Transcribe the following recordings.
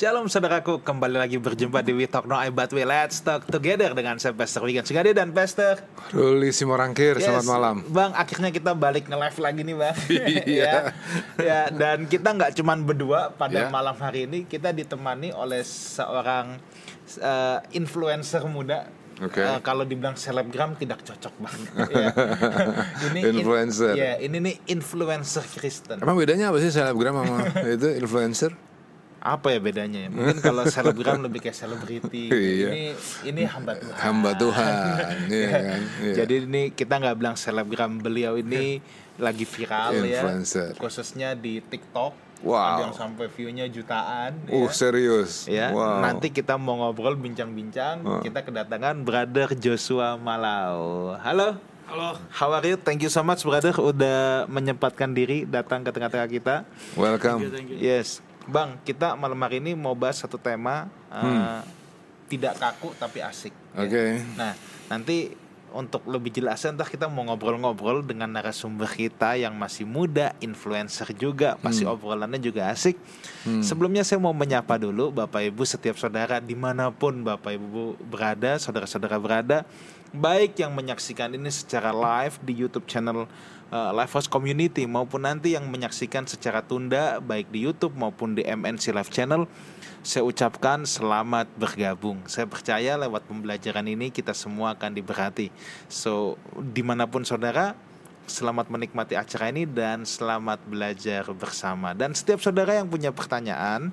Shalom saudaraku, kembali lagi berjumpa di We Talk No I But We Let's Talk Together dengan saya Pastor Wigan Sugade dan Pastor Ruli Simorangkir, Yes, selamat malam. Bang, akhirnya kita balik nge-live lagi nih bang Iya. ya, ya, Dan kita nggak cuman berdua pada Ya. malam hari ini Kita ditemani oleh seorang eh, influencer muda Oke. Eh, Kalau dibilang selebgram tidak cocok bang Ya. Ini in- Influencer. ya, ini nih influencer Kristen Emang bedanya apa sih selebgram sama itu influencer? Apa ya bedanya ya? Mungkin kalau selebgram lebih kayak selebriti. Iya. Ini ini hamba Tuhan. Hamba Tuhan, iya kan? Iya. Jadi ini kita nggak bilang selebgram beliau ini lagi viral ya. Influencer. Khususnya di TikTok. Wow. Ada yang sampai view-nya jutaan. Uh, ya. serius. Ya, Wow. nanti kita mau ngobrol bincang-bincang. Kita kedatangan brother Joshua Malau. Halo. Halo. How are you? Thank you so much brother udah menyempatkan diri datang ke tengah-tengah kita. welcome. Thank you. Yes, Bang, kita malam hari ini mau bahas satu tema uh, tidak kaku tapi asik. ya. Oke. Nah, nanti untuk lebih jelasnya entah kita mau ngobrol-ngobrol dengan narasumber kita yang masih muda, influencer juga, pasti obrolannya juga asik. Sebelumnya saya mau menyapa dulu Bapak Ibu setiap saudara di mana pun Bapak Ibu berada, saudara-saudara berada, baik yang menyaksikan ini secara live di YouTube channel uh, Live House Community maupun nanti yang menyaksikan secara tunda baik di YouTube maupun di MNC Live Channel. Saya ucapkan selamat bergabung. Saya percaya lewat pembelajaran ini kita semua akan diberkati. So di mana pun saudara, selamat menikmati acara ini dan selamat belajar bersama. Dan setiap saudara yang punya pertanyaan,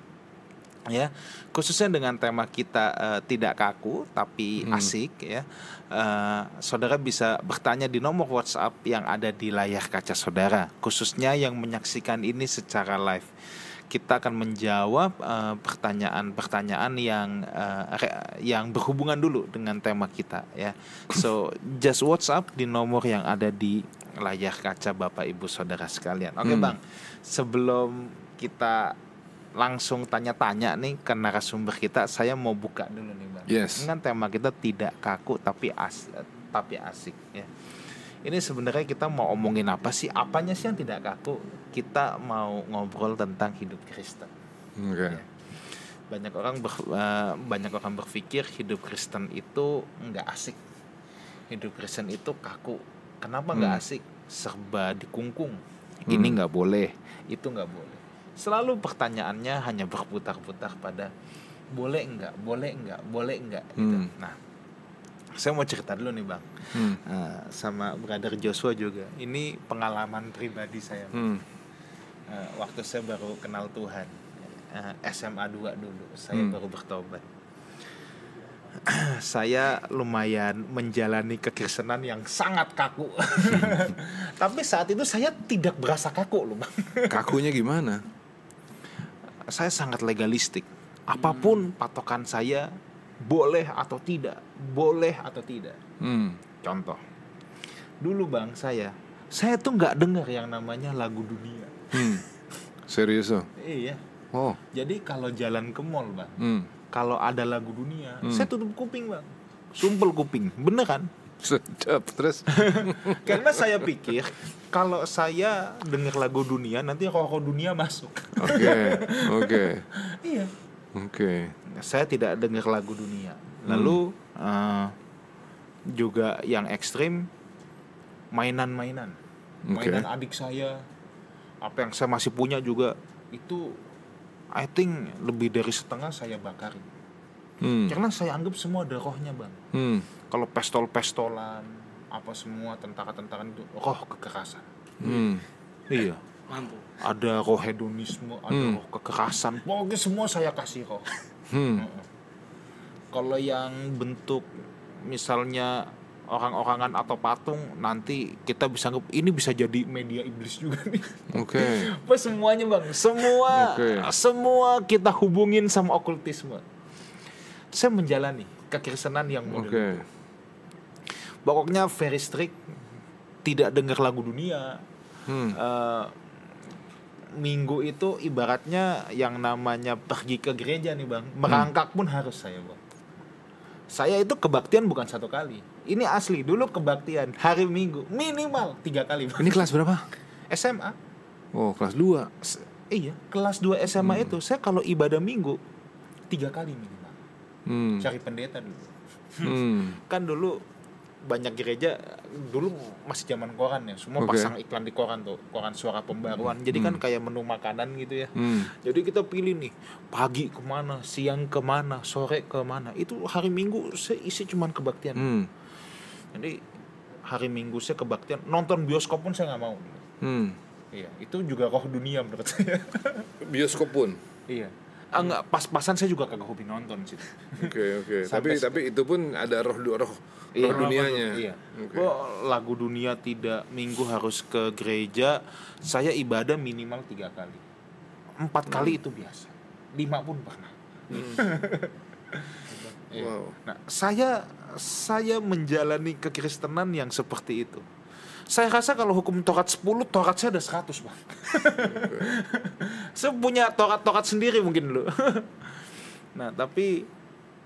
ya. Khususnya dengan tema kita eh, tidak kaku tapi asik ya. Eh, saudara bisa bertanya di nomor WhatsApp yang ada di layar kaca saudara khususnya yang menyaksikan ini secara live. Kita akan menjawab eh, pertanyaan-pertanyaan yang eh, re- yang berhubungan dulu dengan tema kita ya. So just WhatsApp di nomor yang ada di layar kaca Bapak Ibu Saudara sekalian. Oke Hmm. Bang. Sebelum kita langsung tanya-tanya nih ke narasumber kita. Saya mau buka dulu nih bang. Yes. Ini kan tema kita tidak kaku tapi as tapi asik ya. Ini sebenarnya kita mau omongin apa sih? Apanya sih yang tidak kaku? Kita mau ngobrol tentang hidup Kristen. Oke. Banyak orang ber- eh, banyak orang berpikir hidup Kristen itu nggak asik. Hidup Kristen itu kaku. Kenapa nggak Hmm. asik? Serba dikungkung. Ini nggak boleh, itu nggak boleh. Selalu pertanyaannya hanya berputar-putar pada boleh enggak, boleh enggak, boleh enggak. Gitu. Hmm. Nah, saya mau cerita dulu nih bang, Hmm. Eh, sama brother Joshua juga. Ini pengalaman pribadi saya. Hmm. Eh, waktu saya baru kenal Tuhan eh, SMA 2 dulu saya Hmm. baru bertobat saya lumayan menjalani kekristenan yang sangat kaku tapi saat itu saya tidak berasa kaku loh bang Kakunya gimana? Saya sangat legalistik apa pun patokan saya boleh atau tidak boleh atau tidak Hmm. contoh dulu bang saya saya tuh nggak dengar yang namanya lagu dunia Hmm. Serius loh? iya Oh. jadi kalau jalan ke mall bang Hmm. kalau ada lagu dunia, Hmm. saya tutup kuping bang, sumpel kuping, beneran. Sedap. Terus? Karena saya pikir kalau saya dengar lagu dunia nanti rokok dunia masuk. Oke. Oke. iya. Oke. Saya tidak dengar lagu dunia. Lalu eh, juga yang ekstrim mainan-mainan, Oke. mainan adik saya, apa yang saya masih punya juga itu, I think lebih dari setengah saya bakarin. Hmm. Karena saya anggap semua ada rohnya bang. Hmm. Kalau pestol-pestolan apa semua tentara-tentara itu roh kekerasan Hmm. iya Mampu. ada roh hedonisme ada Hmm. roh kekerasan pokoknya semua saya kasih roh Hmm. Heeh. kalau yang bentuk misalnya orang-orangan atau patung nanti kita bisa anggap ini bisa jadi media iblis juga nih Oke. apa semuanya bang semua Oke. semua kita hubungin sama okultisme saya menjalani kekristenan yang modern Oke. Pokoknya very strict tidak dengar lagu dunia Hmm. Eh, minggu itu ibaratnya yang namanya pergi ke gereja nih bang merangkak pun harus saya bang saya itu kebaktian bukan satu kali ini asli dulu kebaktian hari minggu minimal tiga kali bang Ini kelas berapa? SMA Oh, kelas 2. S- iya kelas 2 SMA itu saya kalau ibadah minggu tiga kali minimal Hmm. cari pendeta dulu Hmm. kan dulu banyak gereja dulu masih zaman koran ya semua Oke. pasang iklan di koran tuh koran suara pembaruan jadi kan kayak menu makanan gitu ya Hmm. jadi kita pilih nih pagi ke mana siang ke mana sore ke mana itu hari minggu saya isi cuman kebaktian Hmm. jadi hari minggu saya kebaktian nonton bioskop pun saya nggak mau Hmm. iya itu juga roh dunia menurut saya Bioskop pun. iya ah, nggak pas-pasan saya juga kagak hobi nonton sih Oke oke. Tapi tapi itu pun ada roh roh roh Iya, dunianya. Iya. Oke. Gua lagu dunia tidak minggu harus ke gereja. Saya ibadah minimal tiga kali. Empat kali itu biasa. Lima pun pernah. Iya. Wow. Nah, saya saya menjalani kekristenan yang seperti itu. Saya rasa kalau hukum Torat 10, Torat saya ada 100, Bang. saya punya Torat-Torat sendiri mungkin dulu. nah, tapi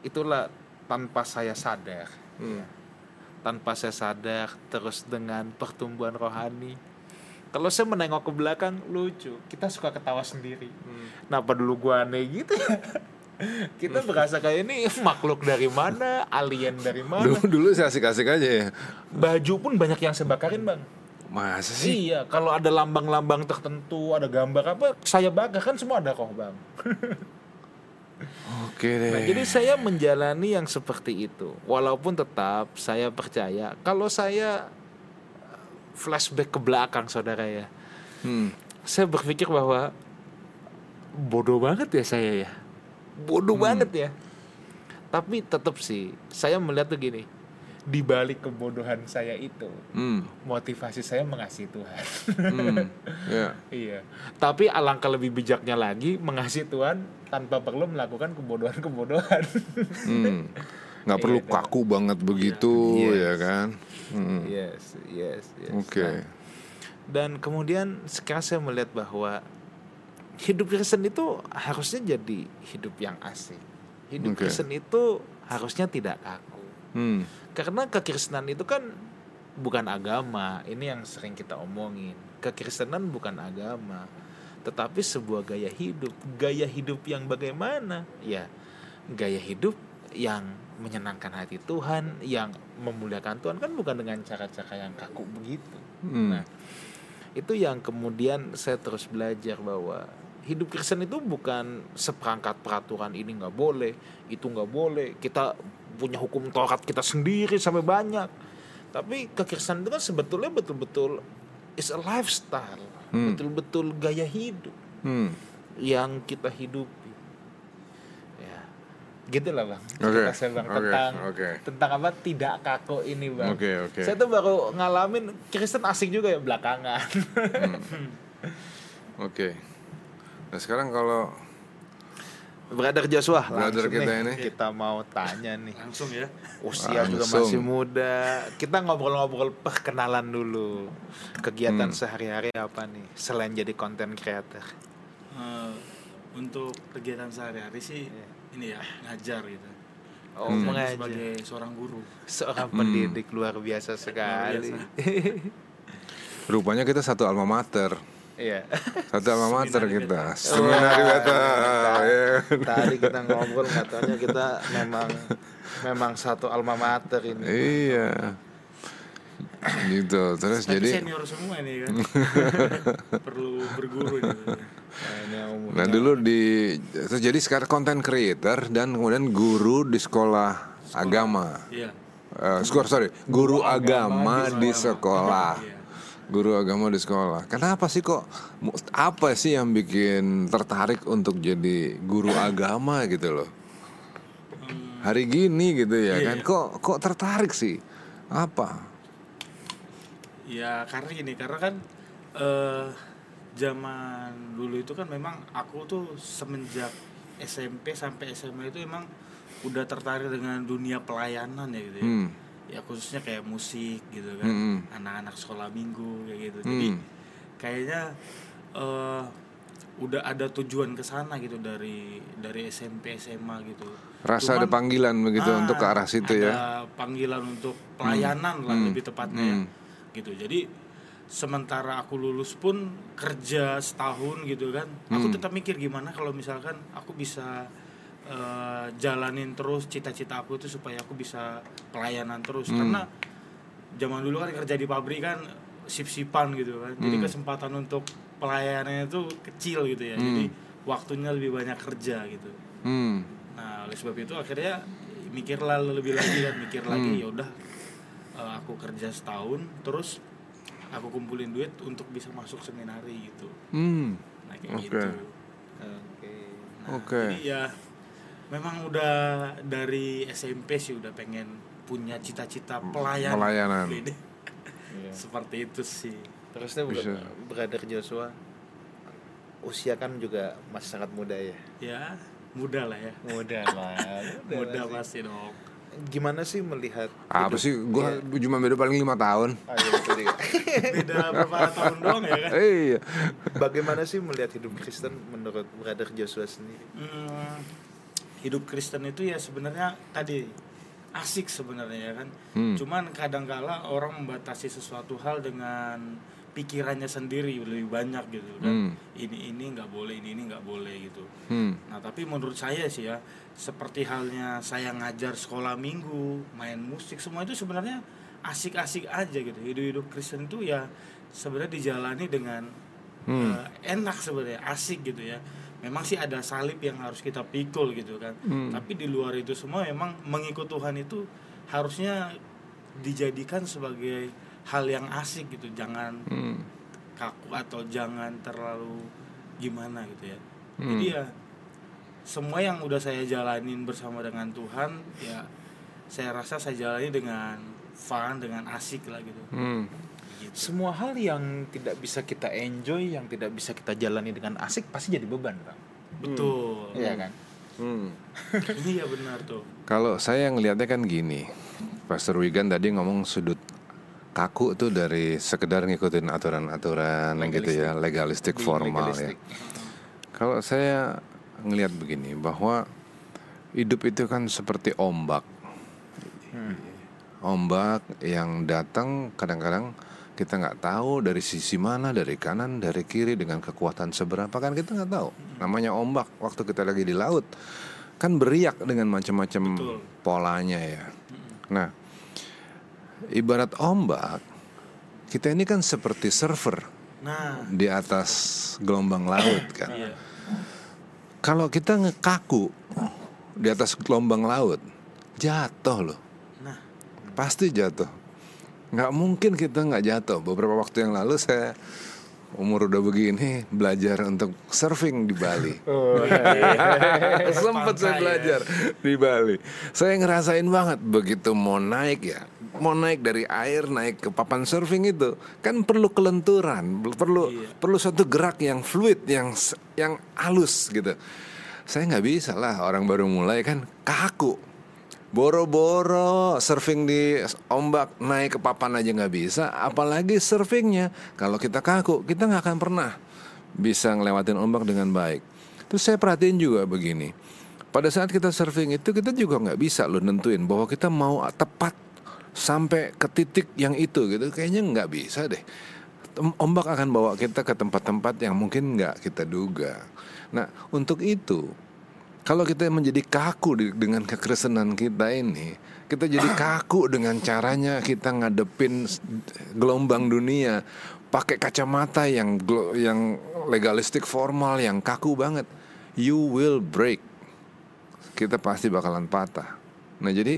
itulah tanpa saya sadar. Hmm. Tanpa saya sadar terus dengan pertumbuhan rohani. Kalau saya menengok ke belakang lucu, kita suka ketawa sendiri. Kenapa dulu gua aneh gitu ya? Kita berasa kayak ini makhluk dari mana, alien dari mana. Dulu dulu saya asik-asik aja ya. Baju pun banyak yang saya bakarin bang. Masa sih? Iya, kalau ada lambang-lambang tertentu, ada gambar apa, saya bakar kan semua ada kok bang. Oke deh. Nah, jadi saya menjalani yang seperti itu. Walaupun tetap saya percaya kalau saya uh, flashback ke belakang saudara ya, Hmm. saya berpikir bahwa bodoh banget ya saya ya, bodoh banget ya. Tapi tetap sih, saya melihat tuh gini, di balik kebodohan saya itu, Hmm. motivasi saya mengasihi Tuhan. Hmm. Ya. Iya. Tapi alangkah lebih bijaknya lagi mengasihi Tuhan tanpa perlu melakukan kebodohan-kebodohan. Hmm. Nggak perlu Iya, kaku banget begitu Yes. ya kan? Hmm. yes, yes, yes. Oke. Nah, dan kemudian sekarang saya melihat bahwa hidup Kristen itu harusnya jadi hidup yang asik. Hidup Oke. Kristen itu harusnya tidak kaku. Hmm. Karena kekristenan itu kan bukan agama. Ini yang sering kita omongin. Kekristenan bukan agama, tetapi sebuah gaya hidup. Gaya hidup yang bagaimana? Ya, gaya hidup yang menyenangkan hati Tuhan, yang memuliakan Tuhan kan bukan dengan cara-cara yang kaku begitu. Hmm. Nah, itu yang kemudian saya terus belajar bahwa hidup Kristen itu bukan seperangkat peraturan ini nggak boleh, itu nggak boleh. Kita punya hukum Taurat kita sendiri sampai banyak. Tapi kekristenan itu kan sebetulnya betul-betul is a lifestyle, Hmm. betul-betul gaya hidup Hmm. yang kita hidupi. Ya, gitulah bang. Oke, Cerita saya bang oke, tentang oke. tentang apa tidak kaku ini bang. Oke, oke. Saya tuh baru ngalamin Kristen asik juga ya belakangan. Oke. Nah sekarang kalau Brother Joshua, Brother langsung kita nih, ini. kita mau tanya nih. langsung ya Usia juga Langsung. masih muda. Kita ngobrol-ngobrol perkenalan dulu. Kegiatan Hmm. sehari-hari apa nih selain jadi content creator? Eh, untuk kegiatan sehari-hari sih ini ya ngajar gitu Oh, Hmm. mengajar. sebagai seorang guru Seorang pendidik luar biasa sekali. rupanya kita satu alma mater. Iya. Satu alma mater kita. Seminari Beta. ya. Tadi kita ngobrol katanya kita memang memang satu alma mater ini. Iya. Gitu. Terus tapi jadi senior semua ini kan perlu berguru Kayaknya umurnya- Nah dulu di terus jadi sekarang content creator dan kemudian guru di sekolah, agama. iya Eh, skor sorry, guru agama di sekolah. Iya. Guru agama di sekolah. Kenapa sih kok? Apa sih yang bikin tertarik untuk jadi guru agama gitu loh? Hari gini gitu ya Iya, kan? iya. Kok kok tertarik sih? Apa? ya karena gini karena kan eh zaman dulu itu kan memang aku tuh semenjak SMP sampai SMA itu emang udah tertarik dengan dunia pelayanan ya gitu ya Hmm. Ya khususnya kayak musik gitu kan Mm-mm. anak-anak sekolah minggu kayak gitu jadi Hmm. kayaknya eh udah ada tujuan ke sana gitu dari dari SMP SMA gitu Rasa ada Cuman, panggilan begitu ah, untuk ke arah situ ya? ada panggilan untuk pelayanan lah Hmm. lebih tepatnya ya. Hmm. gitu jadi sementara aku lulus pun kerja setahun gitu kan aku Hmm. tetap mikir gimana kalau misalkan aku bisa eh, jalanin terus cita-cita aku itu supaya aku bisa pelayanan terus Hmm. karena zaman dulu kan kerja di pabrik kan sip-sipan gitu kan jadi Hmm. kesempatan untuk pelayanannya itu kecil gitu ya jadi waktunya lebih banyak kerja gitu Hmm. nah oleh sebab itu akhirnya mikirlah lebih lagi dan mikir lagi Hmm. ya udah eh, aku kerja setahun terus aku kumpulin duit untuk bisa masuk seminari gitu Hmm. nah kayak Oke. gitu Oke. Nah, Oke. jadi ya memang udah dari SMP sih udah pengen punya cita-cita pelayanan. Pelayanan. Ini. Iya. Seperti itu sih. Terusnya Bisa. brother Joshua usia kan juga masih sangat muda ya. Ya, mudah lah ya. Muda lah. Mudah pasti dong. Gimana sih melihat Apa hidup- sih? Gua Iya. cuma beda paling lima tahun. Ah, iya. Beda berapa tahun doang ya kan? Iya. Bagaimana sih melihat hidup Kristen menurut brother Joshua sendiri? Hmm, hidup Kristen itu ya sebenarnya tadi asik sebenarnya ya kan. Hmm. Cuman kadangkala orang membatasi sesuatu hal dengan pikirannya sendiri lebih banyak gitu kan. Hmm. Ini ini nggak boleh, ini ini nggak boleh gitu. Hmm. Nah tapi menurut saya sih ya seperti halnya saya ngajar sekolah minggu, main musik semua itu sebenarnya asik-asik aja gitu. Hidup-hidup Kristen itu ya sebenarnya dijalani dengan Hmm. eh, enak sebenarnya, asik gitu ya. Memang sih ada salib yang harus kita pikul gitu kan. Hmm. Tapi di luar itu semua memang mengikut Tuhan itu harusnya dijadikan sebagai hal yang asik gitu. Jangan Hmm. kaku atau jangan terlalu gimana gitu ya. Hmm. Jadi ya semua yang udah saya jalanin bersama dengan Tuhan ya saya rasa saya jalani dengan fun dengan asik lah gitu. Hmm. Semua hal yang tidak bisa kita enjoy, yang tidak bisa kita jalani dengan asik pasti jadi beban, Bang. Betul. Iya kan? Hmm. Iya benar tuh. Kalau saya ngelihatnya kan gini, Pastor Wigan tadi ngomong sudut kaku tuh dari sekedar ngikutin aturan-aturan gitu ya, legalistik formal legalistik. ya. Kalau saya ngelihat begini bahwa hidup itu kan seperti ombak, Hmm. ombak yang datang kadang-kadang kita nggak tahu dari sisi mana, dari kanan, dari kiri dengan kekuatan seberapa kan kita nggak tahu. Namanya ombak waktu kita lagi di laut kan beriak dengan macam-macam polanya ya. Nah, ibarat ombak kita ini kan seperti surfer Nah, di atas gelombang laut kan. iya. Kalau kita ngekaku di atas gelombang laut, jatuh loh. Nah, Pasti jatuh. Nggak mungkin kita nggak jatuh. Beberapa waktu yang lalu saya umur udah begini belajar untuk surfing di Bali. Sempet saya ya. belajar di Bali. Saya ngerasain banget begitu mau naik ya, mau naik dari air naik ke papan surfing itu kan perlu kelenturan, perlu Iya. perlu satu gerak yang fluid, yang yang halus gitu. Saya nggak bisa lah orang baru mulai kan kaku. Boro-boro surfing di ombak naik ke papan aja nggak bisa, apalagi surfingnya. Kalau kita kaku, kita nggak akan pernah bisa ngelewatin ombak dengan baik. Terus saya perhatiin juga begini, pada saat kita surfing itu kita juga nggak bisa loh nentuin bahwa kita mau tepat sampai ke titik yang itu gitu. Kayaknya nggak bisa deh. Ombak akan bawa kita ke tempat-tempat yang mungkin nggak kita duga. Nah untuk itu kalau kita menjadi kaku dengan kekristenan kita ini, kita jadi kaku dengan caranya kita ngadepin gelombang dunia, pakai kacamata yang yang legalistik formal, yang kaku banget, you will break. Kita pasti bakalan patah. Nah jadi,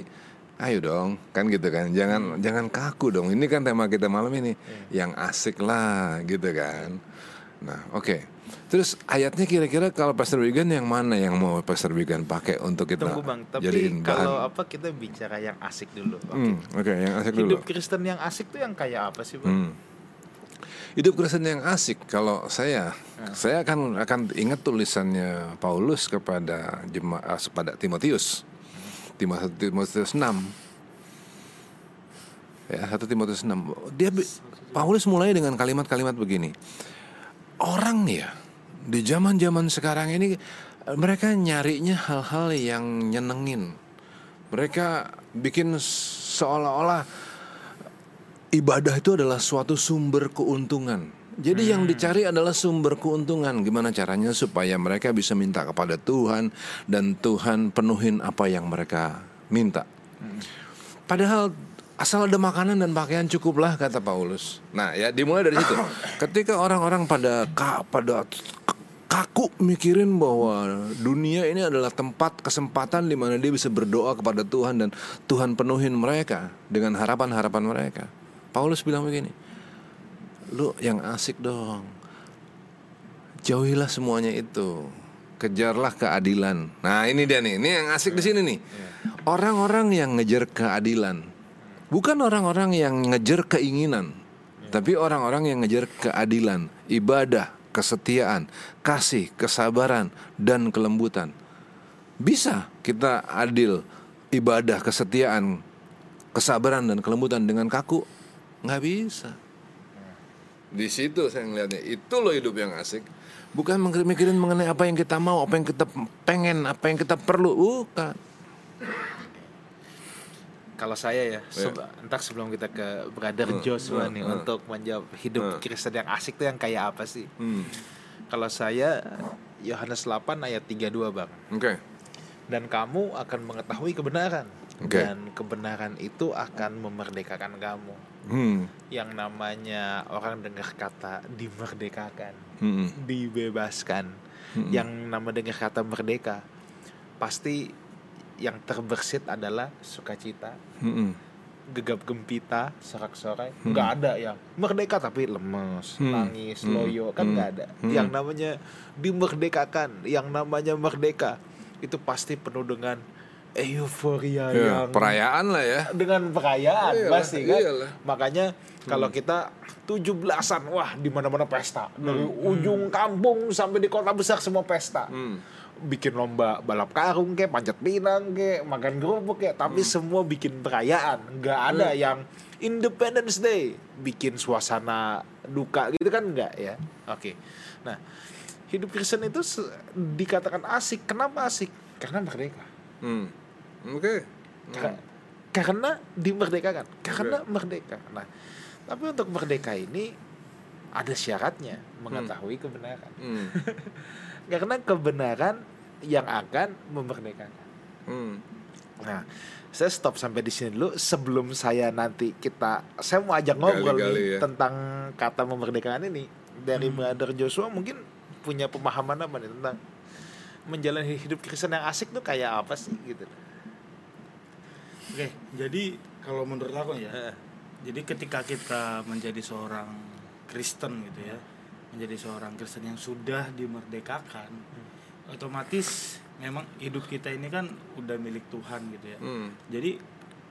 ayo dong, kan gitu kan, jangan jangan kaku dong. Ini kan tema kita malam ini, yang asik lah, gitu kan. Nah, oke. Terus ayatnya kira-kira kalau Pastor Wigan yang mana yang mau Pastor Wigan pakai untuk kita Tunggu Bang, tapi jadiin bahan? kalau apa kita bicara yang asik dulu. Oke. Hmm, Oke, yang asik dulu. Hidup Kristen yang asik tuh yang kayak apa sih, Bang? Hmm. Hidup Kristen yang asik kalau saya saya akan akan ingat tulisannya Paulus kepada jemaat kepada Timotius. Timotius Timotius 6. Ya, 1 Timotius 6. Dia Paulus mulai dengan kalimat-kalimat begini. Orang nih ya di zaman-zaman sekarang ini mereka nyarinya hal-hal yang nyenengin. Mereka bikin seolah-olah ibadah itu adalah suatu sumber keuntungan. Jadi yang dicari adalah sumber keuntungan. Gimana caranya supaya mereka bisa minta kepada Tuhan dan Tuhan penuhin apa yang mereka minta. Padahal asal ada makanan dan pakaian cukuplah kata Paulus. Nah, ya dimulai dari situ. Ketika orang-orang pada ka, pada kaku mikirin bahwa dunia ini adalah tempat kesempatan di mana dia bisa berdoa kepada Tuhan dan Tuhan penuhin mereka dengan harapan-harapan mereka. Paulus bilang begini, lu yang asik dong, jauhilah semuanya itu, kejarlah keadilan. Nah ini dia nih, ini yang asik di sini nih, orang-orang yang ngejar keadilan, bukan orang-orang yang ngejar keinginan, tapi orang-orang yang ngejar keadilan, ibadah, kesetiaan, kasih, kesabaran, dan kelembutan. Bisa kita adil, ibadah, kesetiaan, kesabaran, dan kelembutan dengan kaku? Nggak bisa. Di situ saya ngeliatnya, itu loh hidup yang asik. Bukan mikirin mengenai apa yang kita mau, apa yang kita pengen, apa yang kita perlu. Bukan. Kalau saya ya, seb- entar sebelum kita ke Brother Joshua nih untuk menjawab hidup Kristen yang asik tuh yang kayak apa sih? Hmm. Kalau saya Yohanes 8 ayat 32, Bang. Oke. Dan kamu akan mengetahui kebenaran. Oke. Dan kebenaran itu akan memerdekakan kamu. Hmm. Yang namanya orang dengar kata dimerdekakan, Hmm. dibebaskan. Yang nama dengar kata merdeka pasti yang terbersit adalah sukacita, Hmm. gegap gempita, sorak-sorai. Nggak ada yang merdeka tapi lemes, Hmm. nangis, Hmm. loyo kan Hmm. nggak ada. Hmm. Yang namanya dimerdekakan, yang namanya merdeka itu pasti penuh dengan euforia Ya, yang perayaan lah ya. dengan perayaan Iyalah, pasti kan. iyalah. Makanya kalau kita 17-an wah di mana-mana pesta. Dari ujung kampung sampai di kota besar semua pesta. Hmm. Bikin lomba balap karung kek, panjat pinang kek, makan kerupuk kek, tapi semua bikin perayaan. nggak ada yang Independence Day bikin suasana duka gitu kan enggak ya. Oke. Nah, hidup Kristen itu dikatakan asik. Kenapa asik? Karena merdeka. Hmm. Oke. Ka- karena dimerdekakan karena merdeka nah tapi untuk merdeka ini ada syaratnya mengetahui kebenaran Hmm. karena kebenaran yang akan memerdekakan. Hmm. nah saya stop sampai di sini dulu. Sebelum saya nanti kita saya mau ajak ngobrol Gali-gali nih ya. tentang kata memerdekakan ini. Dari Brother Joshua mungkin punya pemahaman apa nih tentang menjalani hidup Kristen yang asik tuh kayak apa sih gitu. Oke, jadi kalau menurut aku ya, jadi ketika kita menjadi seorang Kristen gitu ya, menjadi seorang Kristen yang sudah dimerdekakan, otomatis memang hidup kita ini kan udah milik Tuhan gitu ya. Hmm. Jadi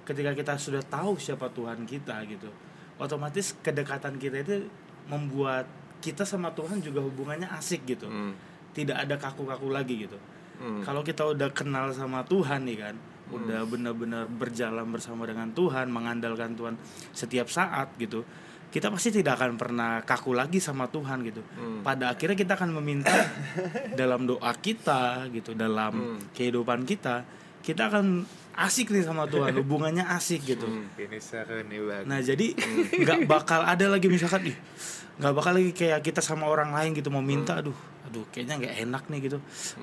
ketika kita sudah tahu siapa Tuhan kita gitu, otomatis kedekatan kita itu membuat kita sama Tuhan juga hubungannya asik gitu. Hmm. Tidak ada kaku-kaku lagi gitu. Hmm. Kalau kita udah kenal sama Tuhan nih kan, udah benar-benar berjalan bersama dengan Tuhan, mengandalkan Tuhan setiap saat gitu. Kita pasti tidak akan pernah kaku lagi sama Tuhan gitu. Pada akhirnya kita akan meminta dalam doa kita gitu, dalam kehidupan kita, kita akan asik nih sama Tuhan, hubungannya asik gitu. ini seru nih bang. Nah jadi nggak bakal ada lagi misalkan ih nggak bakal lagi kayak kita sama orang lain gitu mau minta aduh aduh kayaknya nggak enak nih gitu.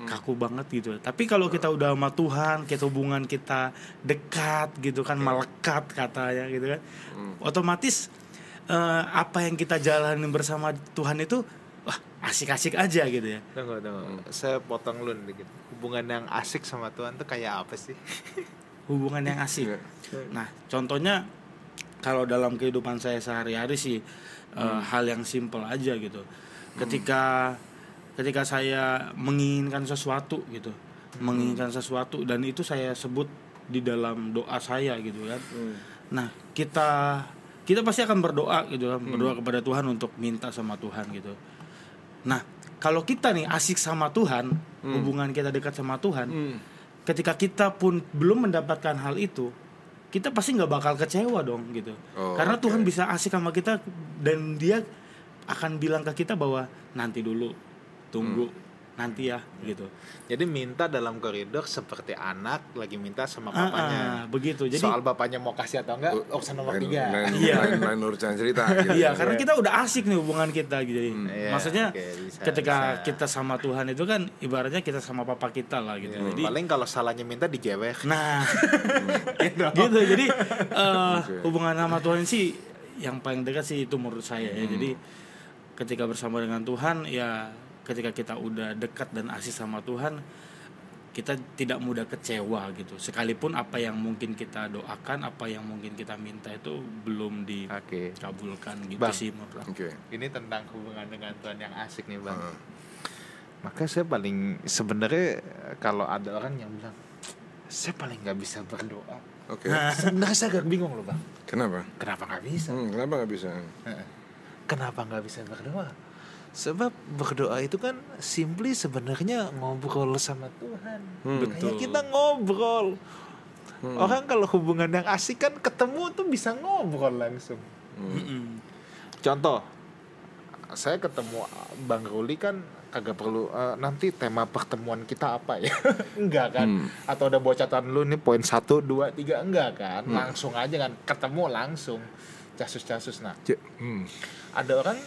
Kaku banget gitu. Tapi kalau kita udah sama Tuhan kita hubungan kita dekat gitu kan melekat katanya gitu kan otomatis eh, apa yang kita jalanin bersama Tuhan itu wah asik-asik aja gitu ya. Tunggu, tunggu. Saya potong lu dikit. Hubungan yang asik sama Tuhan tuh kayak apa sih? hubungan yang asik. Nah, contohnya kalau dalam kehidupan saya sehari-hari sih eh, hal yang simpel aja gitu. Ketika ketika saya menginginkan sesuatu gitu, menginginkan sesuatu dan itu saya sebut di dalam doa saya gitu kan. Nah, kita kita pasti akan berdoa gitu kan, berdoa kepada Tuhan untuk minta sama Tuhan gitu. Nah, kalau kita nih asik sama Tuhan, hubungan kita dekat sama Tuhan, Hmm. ketika kita pun belum mendapatkan hal itu kita pasti nggak bakal kecewa dong gitu Oh, karena oke. Tuhan bisa asik sama kita dan dia akan bilang ke kita bahwa nanti dulu tunggu nanti ya gitu Jadi minta dalam koridor seperti anak lagi minta sama Ah, ah, papanya. begitu jadi Soal bapaknya mau kasih atau enggak, urusan nomor Lain- tiga. lain- Iya. lain- lain urusan cerita gitu. Iya, karena kita udah asik nih hubungan kita gitu. Jadi, Iya, maksudnya oke, bisa, ketika bisa. kita sama Tuhan itu kan ibaratnya kita sama papa kita lah gitu. Jadi Paling kalau salahnya minta digewek. nah gitu. Jadi eh, Oke. hubungan sama Tuhan sih yang paling dekat sih itu menurut saya ya. Jadi ketika bersama dengan Tuhan ya ketika kita udah dekat dan asik sama Tuhan kita tidak mudah kecewa gitu. Sekalipun apa yang mungkin kita doakan, apa yang mungkin kita minta itu belum dikabulkan gitu Bang. sih menurut. Oke. Ini tentang hubungan dengan Tuhan yang asik nih, Bang. Heeh. Maka saya paling sebenarnya kalau ada orang yang bilang saya paling nggak bisa berdoa. Oke. Sebenarnya saya agak bingung loh, Bang. Kenapa? Kenapa nggak bisa? Hmm, kenapa nggak bisa? Kenapa nggak bisa berdoa? Sebab berdoa itu kan simply sebenarnya ngobrol sama Tuhan. Hmm. Kayak Betul. kita ngobrol. Hmm. Orang kalau hubungan yang asik kan ketemu tuh bisa ngobrol langsung. Hmm. Contoh, saya ketemu Bang Ruli kan kagak perlu eh, nanti tema pertemuan kita apa ya? enggak kan? Hmm. Atau udah bawa catatan lu nih poin satu dua tiga enggak kan? Langsung aja kan ketemu langsung casus-casus. Nah, hmm. ada orang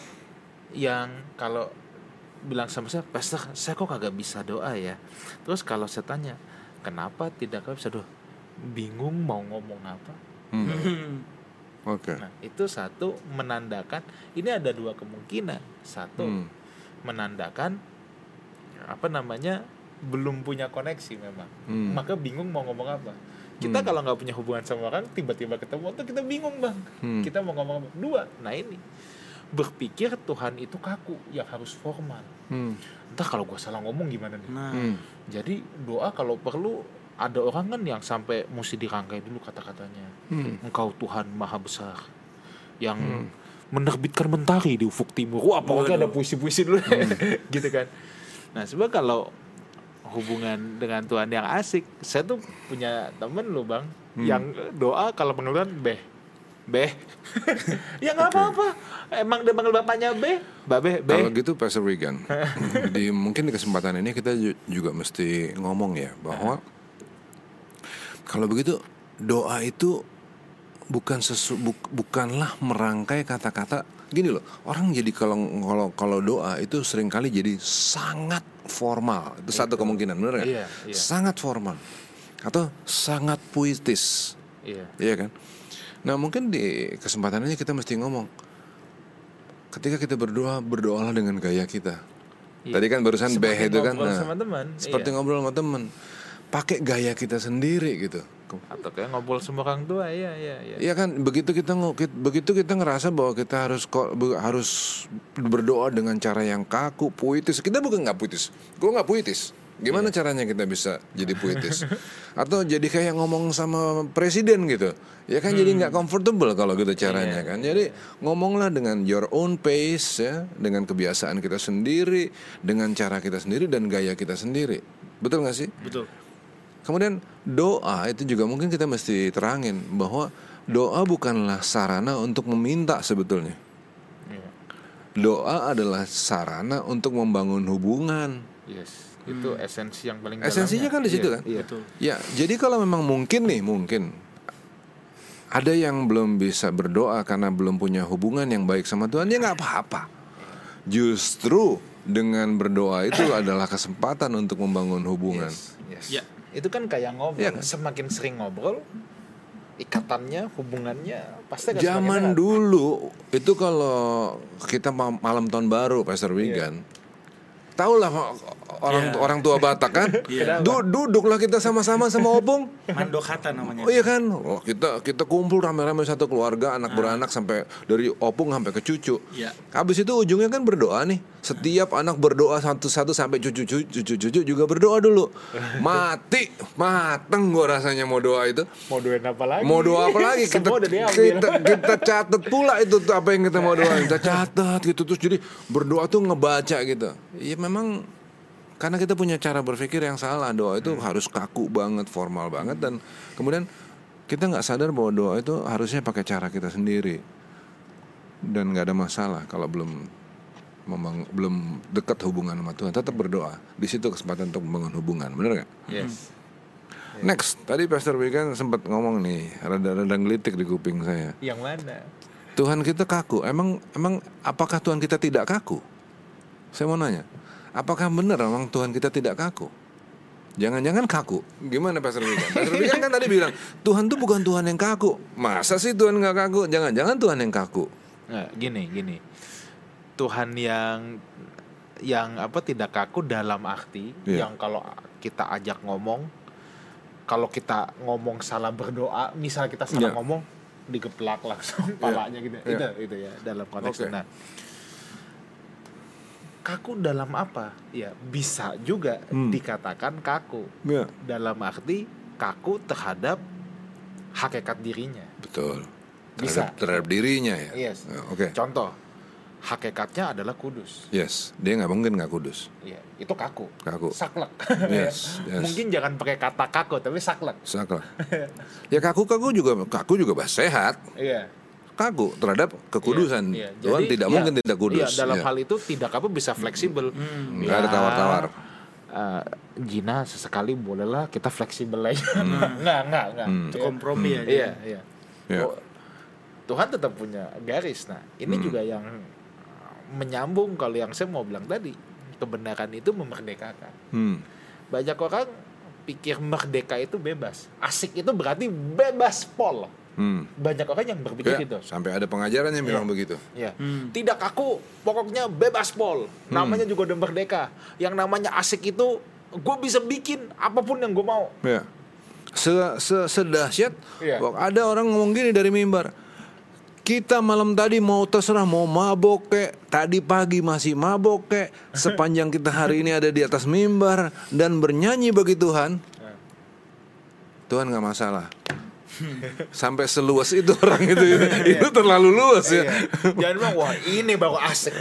yang kalau bilang sama saya, Pastor, saya kok kagak bisa doa ya. Terus kalau saya tanya, kenapa tidak kau bisa doa? Bingung mau ngomong apa? Hmm. Oke. Nah, itu satu menandakan ini ada dua kemungkinan. Satu Hmm. menandakan apa namanya belum punya koneksi memang. Hmm. Maka bingung mau ngomong apa. Kita Hmm. kalau nggak punya hubungan sama orang tiba-tiba ketemu tuh kita bingung bang. Hmm. Kita mau ngomong apa? Dua. Nah ini berpikir Tuhan itu kaku yang harus formal. Hmm. Entah kalau gua salah ngomong gimana nih. Nah, Hmm. Jadi doa kalau perlu ada orang kan yang sampai mesti dirangkai dulu kata-katanya. Hmm. Engkau Tuhan Maha Besar yang Hmm. menerbitkan mentari di ufuk timur. Wah, pokoknya ada puisi-puisi dulu, Hmm. gitu kan. Nah, sebab kalau hubungan dengan Tuhan yang asik, saya tuh punya temen loh bang, Hmm. yang doa kalau pengeluaran beh, beh, ya nggak apa-apa. Emang dia panggil bapaknya beh, babe, Kalau beh. gitu Pastor Regan, di mungkin di kesempatan ini kita ju- juga mesti ngomong ya bahwa kalau begitu doa itu bukan sesu, buk- bukanlah merangkai kata-kata gini loh orang jadi kalau kalau kalau doa itu sering kali jadi sangat formal itu satu kemungkinan benar? Iya, iya. sangat formal atau sangat puitis Iya. Iya kan? Nah mungkin di kesempatan ini kita mesti ngomong Ketika kita berdoa, berdoalah dengan gaya kita Iya. Tadi kan barusan Seperti beh itu kan nah, sama teman. Seperti Iya. ngobrol sama teman Pakai gaya kita sendiri gitu Atau kayak ngobrol sama orang tua, iya, iya, iya. Iya kan begitu kita begitu kita ngerasa bahwa kita harus ko- be- harus berdoa dengan cara yang kaku puitis kita bukan nggak puitis gue nggak puitis gimana caranya kita bisa jadi puitis atau jadi kayak ngomong sama presiden gitu ya kan jadi nggak comfortable kalau gitu caranya kan jadi ngomonglah dengan your own pace ya dengan kebiasaan kita sendiri dengan cara kita sendiri dan gaya kita sendiri betul nggak sih betul. Kemudian doa itu juga mungkin kita mesti terangin bahwa doa bukanlah sarana untuk meminta sebetulnya. Iya. Doa adalah sarana untuk membangun hubungan. Yes. Itu esensi yang paling Esensinya dalamnya. kan di situ Iya, kan? Iya. Betul. Ya, jadi kalau memang mungkin nih, mungkin ada yang belum bisa berdoa karena belum punya hubungan yang baik sama Tuhan, ya nggak apa-apa. Justru dengan berdoa itu adalah kesempatan untuk membangun hubungan. Yes, yes. Ya. Itu kan kayak ngobrol. Iya kan? Semakin sering ngobrol, ikatannya, hubungannya pasti akan Zaman dulu itu kalau kita ma- malam tahun baru Pastor Wigan, tahu lah orang Iya. orang tua Batak kan, Iya. Du- duduklah kita sama-sama sama opung. Mandokata namanya. Oh iya kan, oh, kita kita kumpul rame-rame satu keluarga anak beranak sampai dari opung sampai ke cucu. Iya. Habis itu ujungnya kan berdoa nih. Setiap anak berdoa satu-satu sampai cucu-cucu cucu-cucu juga berdoa dulu. Mati, mateng gua rasanya mau doa itu. Mau doain apa lagi? Mau doa apa lagi? Kita, kita kita catat pula itu tuh apa yang kita mau doa. Kita catat gitu terus jadi berdoa tuh ngebaca gitu. Iya memang karena kita punya cara berpikir yang salah doa itu harus kaku banget, formal banget dan kemudian kita nggak sadar bahwa doa itu harusnya pakai cara kita sendiri dan nggak ada masalah kalau belum memang belum dekat hubungan sama Tuhan, tetap berdoa. Di situ kesempatan untuk membangun hubungan, bener nggak? Yes. Next, tadi Pastor Wigan sempat ngomong nih, rada-rada ngelitik di kuping saya. Yang mana? Tuhan kita kaku. Emang emang apakah Tuhan kita tidak kaku? Saya mau nanya, apakah benar emang Tuhan kita tidak kaku? Jangan-jangan kaku. Gimana Pastor Wigan? Pastor Wigan kan tadi bilang, Tuhan tuh bukan Tuhan yang kaku. Masa sih Tuhan nggak kaku? Jangan-jangan Tuhan yang kaku. Nggak, gini, gini. Tuhan yang yang apa tidak kaku dalam arti Iya. yang kalau kita ajak ngomong kalau kita ngomong salah berdoa, misal kita salah Iya. ngomong digeplak langsung palanya gitu. Iya. Itu itu ya dalam konteks itu. Nah, kaku dalam apa? Ya, bisa juga Hmm. dikatakan kaku Ya, dalam arti kaku terhadap hakikat dirinya. betul. Bisa. Terhadap, terhadap dirinya ya. Yes. Ya, Oke. Contoh, hakikatnya adalah kudus. Yes, dia nggak mungkin nggak kudus. Iya, itu kaku. Kaku. Saklek. Yes, yes. Mungkin jangan pakai kata kaku, tapi saklek. Saklek. ya kaku kaku juga kaku juga bahas sehat. Iya. Kaku terhadap kekudusan. Iya, iya. Tuhan Jadi, tidak iya, mungkin tidak kudus. Iya, dalam Iya. hal itu tidak apa bisa fleksibel. Nggak ada tawar-tawar. eh, Gina sesekali bolehlah kita fleksibel aja. Enggak, enggak, enggak. Itu kompromi aja. Iya, iya. Iya. Oh, Tuhan tetap punya garis. Nah, ini Hmm. juga yang menyambung kalau yang saya mau bilang tadi. Kebenaran itu memerdekakan. Hmm. Banyak orang pikir merdeka itu bebas. Asik itu berarti bebas pol. Hmm. Banyak orang yang berpikir Ya, gitu. sampai ada pengajaran yang bilang begitu. Ya. Hmm. Tidak kaku, pokoknya bebas pol. Namanya juga udah merdeka. Yang namanya asik itu gue bisa bikin apa pun yang gue mau. Ya. Se, se sedahsyat Iya. kok ada orang ngomong gini dari mimbar. Kita malam tadi mau terserah mau mabok kek, tadi pagi masih mabok kek, sepanjang kita hari ini ada di atas mimbar dan bernyanyi bagi Tuhan. Tuhan nggak masalah. Sampai seluas itu orang itu itu terlalu luas ya. Iya. Jangan bilang wah ini baru asik.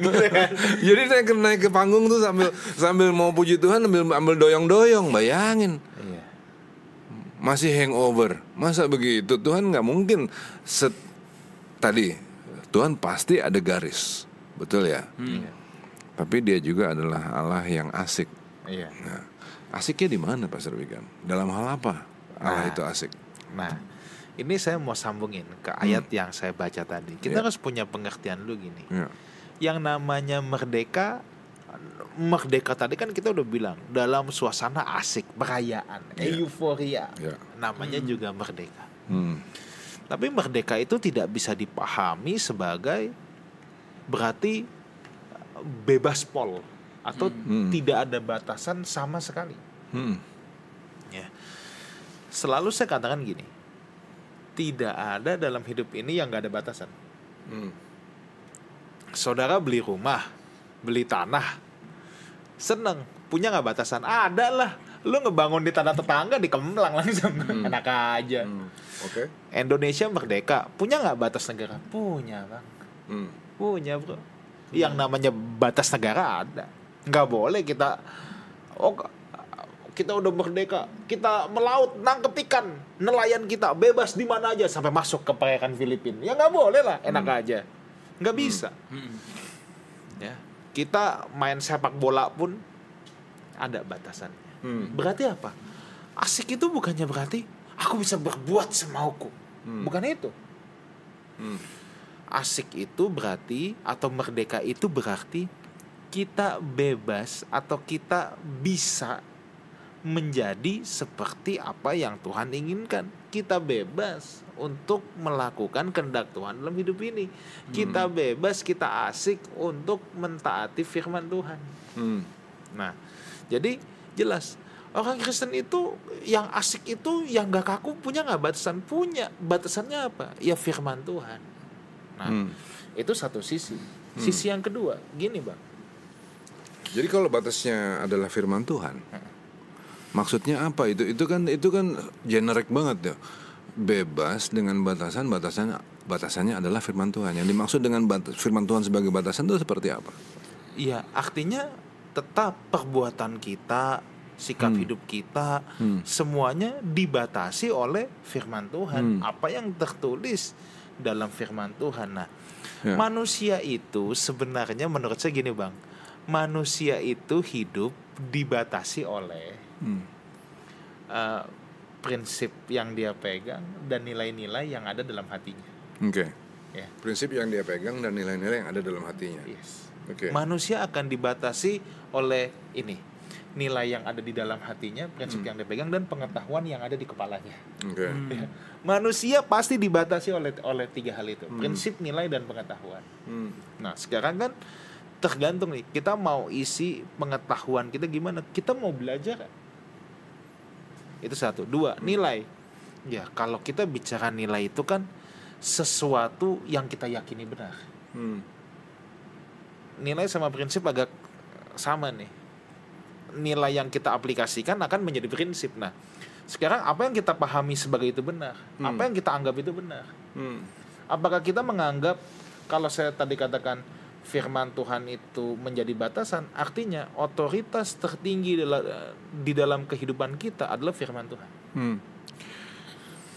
gitu kan. Jadi naik ke naik ke panggung tuh sambil sambil mau puji Tuhan sambil ambil doyong-doyong, bayangin. Iya. masih hangover. Masa begitu? Tuhan nggak mungkin set tadi Tuhan pasti ada garis, betul ya. Iya. Tapi dia juga adalah Allah yang asik. Iya. Nah, asiknya di mana, Pastor Wigan? Dalam hal apa Nah. itu asik? Nah, ini saya mau sambungin ke ayat yang saya baca tadi. Kita Iya. harus punya pengertian dulu gini. Ya. Yang namanya merdeka merdeka tadi kan kita udah bilang dalam suasana asik, perayaan, Iya. euforia. Ya. Namanya juga merdeka. Hmm. Tapi merdeka itu tidak bisa dipahami sebagai berarti bebas pol atau Hmm. tidak ada batasan sama sekali. Hmm. Selalu saya katakan gini, tidak ada dalam hidup ini yang nggak ada batasan. Hmm. Saudara beli rumah, beli tanah, seneng, punya nggak batasan? Ada lah. Lu ngebangun di tanah tetangga di Kemlang langsung, enak aja. Hmm. Oke. Indonesia merdeka, punya nggak batas negara? Punya bang, Hmm. punya bro. Yang namanya batas negara ada, nggak boleh kita, oh kita udah merdeka, kita melaut, nangkep ikan, nelayan kita bebas di mana aja sampai masuk ke perairan Filipina. Ya nggak boleh lah, enak aja, nggak bisa. Hmm. Ya, kita main sepak bola pun ada batasannya. Hmm. Berarti apa? Asik itu bukannya berarti aku bisa berbuat semauku. Bukan itu. Hmm. Asik itu berarti atau merdeka itu berarti kita bebas atau kita bisa menjadi seperti apa yang Tuhan inginkan. Kita bebas untuk melakukan kehendak Tuhan dalam hidup ini. Kita bebas, kita asik untuk mentaati firman Tuhan. Hmm. Nah, jadi jelas orang Kristen itu yang asik itu yang gak kaku punya nggak batasan punya batasannya apa? Ya firman Tuhan. Nah, Hmm. itu satu sisi. Sisi yang kedua, gini bang. Jadi kalau batasnya adalah firman Tuhan, maksudnya apa itu? Itu kan itu kan generik banget ya. Bebas dengan batasan batasan batasannya adalah firman Tuhan. Yang dimaksud dengan batas, firman Tuhan sebagai batasan itu seperti apa? Iya, artinya tetap perbuatan kita, sikap Hmm. hidup kita, Hmm. semuanya dibatasi oleh firman Tuhan. Hmm. Apa yang tertulis dalam firman Tuhan. Nah, Ya. Manusia itu sebenarnya menurut saya gini bang, manusia itu hidup dibatasi oleh Hmm. uh, prinsip yang dia pegang dan nilai-nilai yang ada dalam hatinya. Oke. Ya. Prinsip yang dia pegang dan nilai-nilai yang ada dalam hatinya. Yes. Oke. Manusia akan dibatasi oleh ini nilai yang ada di dalam hatinya, prinsip Hmm. yang dia pegang dan pengetahuan yang ada di kepalanya. Oke. Ya. Manusia pasti dibatasi oleh oleh tiga hal itu, Hmm. prinsip, nilai dan pengetahuan. Hmm. Nah, sekarang kan tergantung nih, kita mau isi pengetahuan kita gimana? Kita mau belajar. Itu satu. Dua, nilai. Ya, kalau kita bicara nilai itu kan sesuatu yang kita yakini benar. Hmm. Nilai sama prinsip agak sama nih. Nilai yang kita aplikasikan akan menjadi prinsip. Nah, sekarang apa yang kita pahami sebagai itu benar? Hmm. Apa yang kita anggap itu benar? Hmm. Apakah kita menganggap kalau saya tadi katakan firman Tuhan itu menjadi batasan, artinya otoritas tertinggi di dalam kehidupan kita adalah firman Tuhan. Hmm.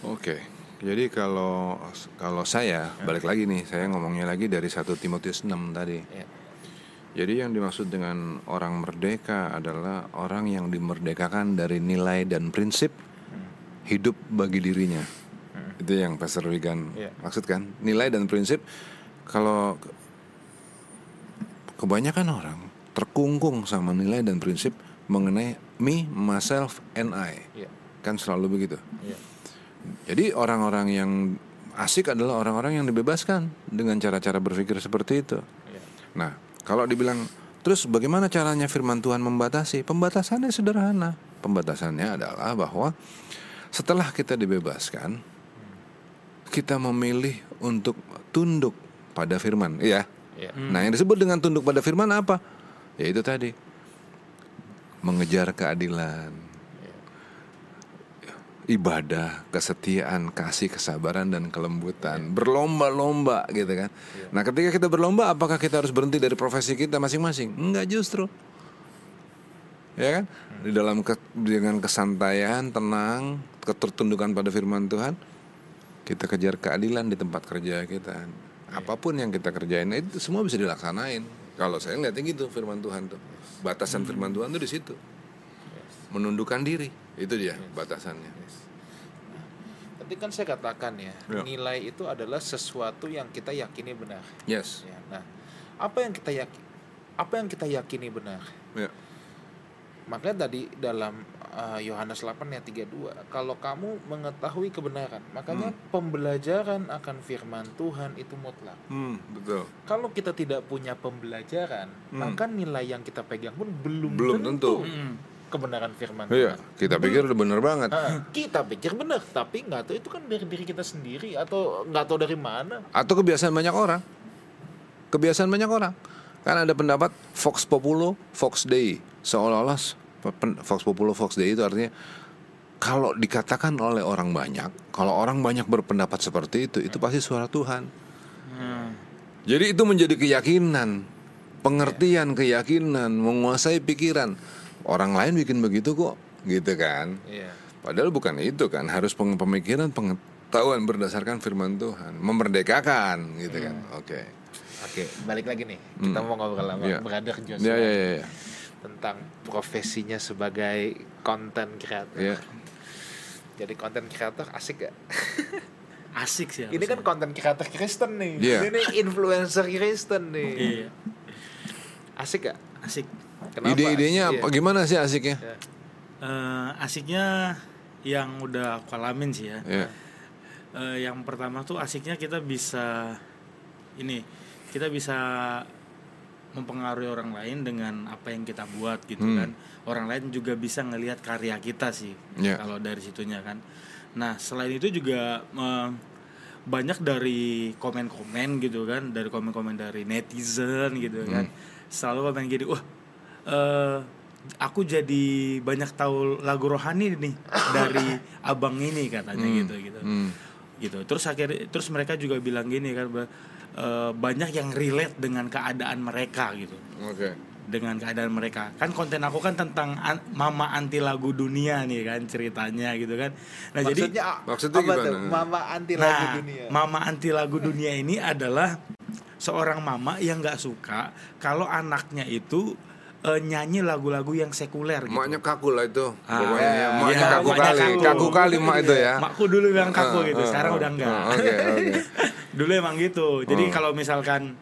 Oke. Jadi kalau kalau saya balik lagi nih, saya ngomongnya lagi dari 1 Timotius 6 tadi. Ya. Jadi yang dimaksud dengan orang merdeka adalah orang yang dimerdekakan dari nilai dan prinsip hidup bagi dirinya. Itu yang Pastor Wigan Iya. maksudkan. Nilai dan prinsip kalau kebanyakan orang terkungkung sama nilai dan prinsip mengenai me, myself, and I. Ya. Kan selalu begitu. Ya. Jadi orang-orang yang asik adalah orang-orang yang dibebaskan dengan cara-cara berpikir seperti itu. Ya. Nah, kalau dibilang terus bagaimana caranya firman Tuhan membatasi? Pembatasannya sederhana. Pembatasannya adalah bahwa setelah kita dibebaskan, kita memilih untuk tunduk pada firman. Iya. Ya. Nah, yang disebut dengan tunduk pada firman apa? Ya itu tadi. Mengejar keadilan. Ibadah, kesetiaan, kasih, kesabaran dan kelembutan. Berlomba-lomba gitu kan. Nah, ketika kita berlomba apakah kita harus berhenti dari profesi kita masing-masing? Enggak justru. Ya kan? Di dalam ke- dengan kesantaian, tenang, ketertundukan pada firman Tuhan, kita kejar keadilan di tempat kerja kita. Apa pun yang kita kerjain itu semua bisa dilaksanain. Kalau saya lihatnya gitu firman Tuhan tuh. Batasan firman Tuhan tuh di situ. Menundukkan diri. Itu dia batasannya. Tadi kan saya katakan ya, Ya. nilai itu adalah sesuatu yang kita yakini benar. Yes. Ya. Nah, apa yang kita yakini apa yang kita yakini benar? Ya. Makanya tadi dalam uh, Yohanes 8 ayat 32, kalau kamu mengetahui kebenaran, makanya pembelajaran akan firman Tuhan itu mutlak. Hmm, betul. Kalau kita tidak punya pembelajaran, maka nilai yang kita pegang pun belum, Belum tentu. Mm. kebenaran firman Iya, Tuhan. kita pikir udah bener banget. Ah, kita pikir benar, tapi nggak tahu itu kan dari diri kita sendiri atau nggak tahu dari mana. Atau kebiasaan banyak orang. Kebiasaan banyak orang. Kan ada pendapat Fox Populo, Fox Dei. Seolah-olah Fox Populo, Fox Dei itu artinya kalau dikatakan oleh orang banyak, kalau orang banyak berpendapat seperti itu, itu pasti suara Tuhan. Hmm. Jadi itu menjadi keyakinan, pengertian, keyakinan, menguasai pikiran. Orang lain bikin begitu kok, gitu kan? Iya. Padahal bukan itu kan, harus pemikiran, pengetahuan berdasarkan firman Tuhan, memerdekakan, gitu kan? Oke. Oke, balik lagi nih. Kita mau ngobrol sama Iya. Brother Joshua Ya ya ya. ya. tentang profesinya sebagai content creator. Ya. Jadi content creator asik gak? Asik sih. Ini kan content creator Kristen nih. Iya. Ini influencer Kristen nih. Iya, Asik gak? asik. Kenapa? Ide-idenya Iya. apa gimana sih asiknya? Ya. Eh, asiknya yang udah aku alamin sih ya. Ya. Eh, yang pertama tuh asiknya kita bisa ini kita bisa mempengaruhi orang lain dengan apa yang kita buat gitu Hmm. kan. Orang lain juga bisa ngelihat karya kita sih Ya. kalau dari situnya kan. Nah selain itu juga eh, banyak dari komen-komen gitu kan dari komen-komen dari netizen gitu kan. Selalu komen gini wah eh, aku jadi banyak tahu lagu rohani nih dari abang ini katanya gitu gitu. Hmm. gitu. Terus akhirnya terus mereka juga bilang gini kan eh, banyak yang relate dengan keadaan mereka gitu Oke. dengan keadaan mereka kan konten aku kan tentang an- mama anti lagu dunia nih kan ceritanya gitu kan nah jadi Maksudnya, Maksudnya apa gimana? tuh? Mama anti nah lagu dunia. mama anti lagu dunia ini adalah seorang mama yang nggak suka kalau anaknya itu eh, nyanyi lagu-lagu yang sekuler gitu. Maknya kaku lah itu. Ah, Pokoknya iya, maknya iya, kaku maknya kali. kaku. Kaku kali mak itu ya. Makku dulu yang kaku Ah, gitu, ah, sekarang ah, udah enggak. ah, Oke, oke. dulu emang gitu. Jadi Oh. kalau misalkan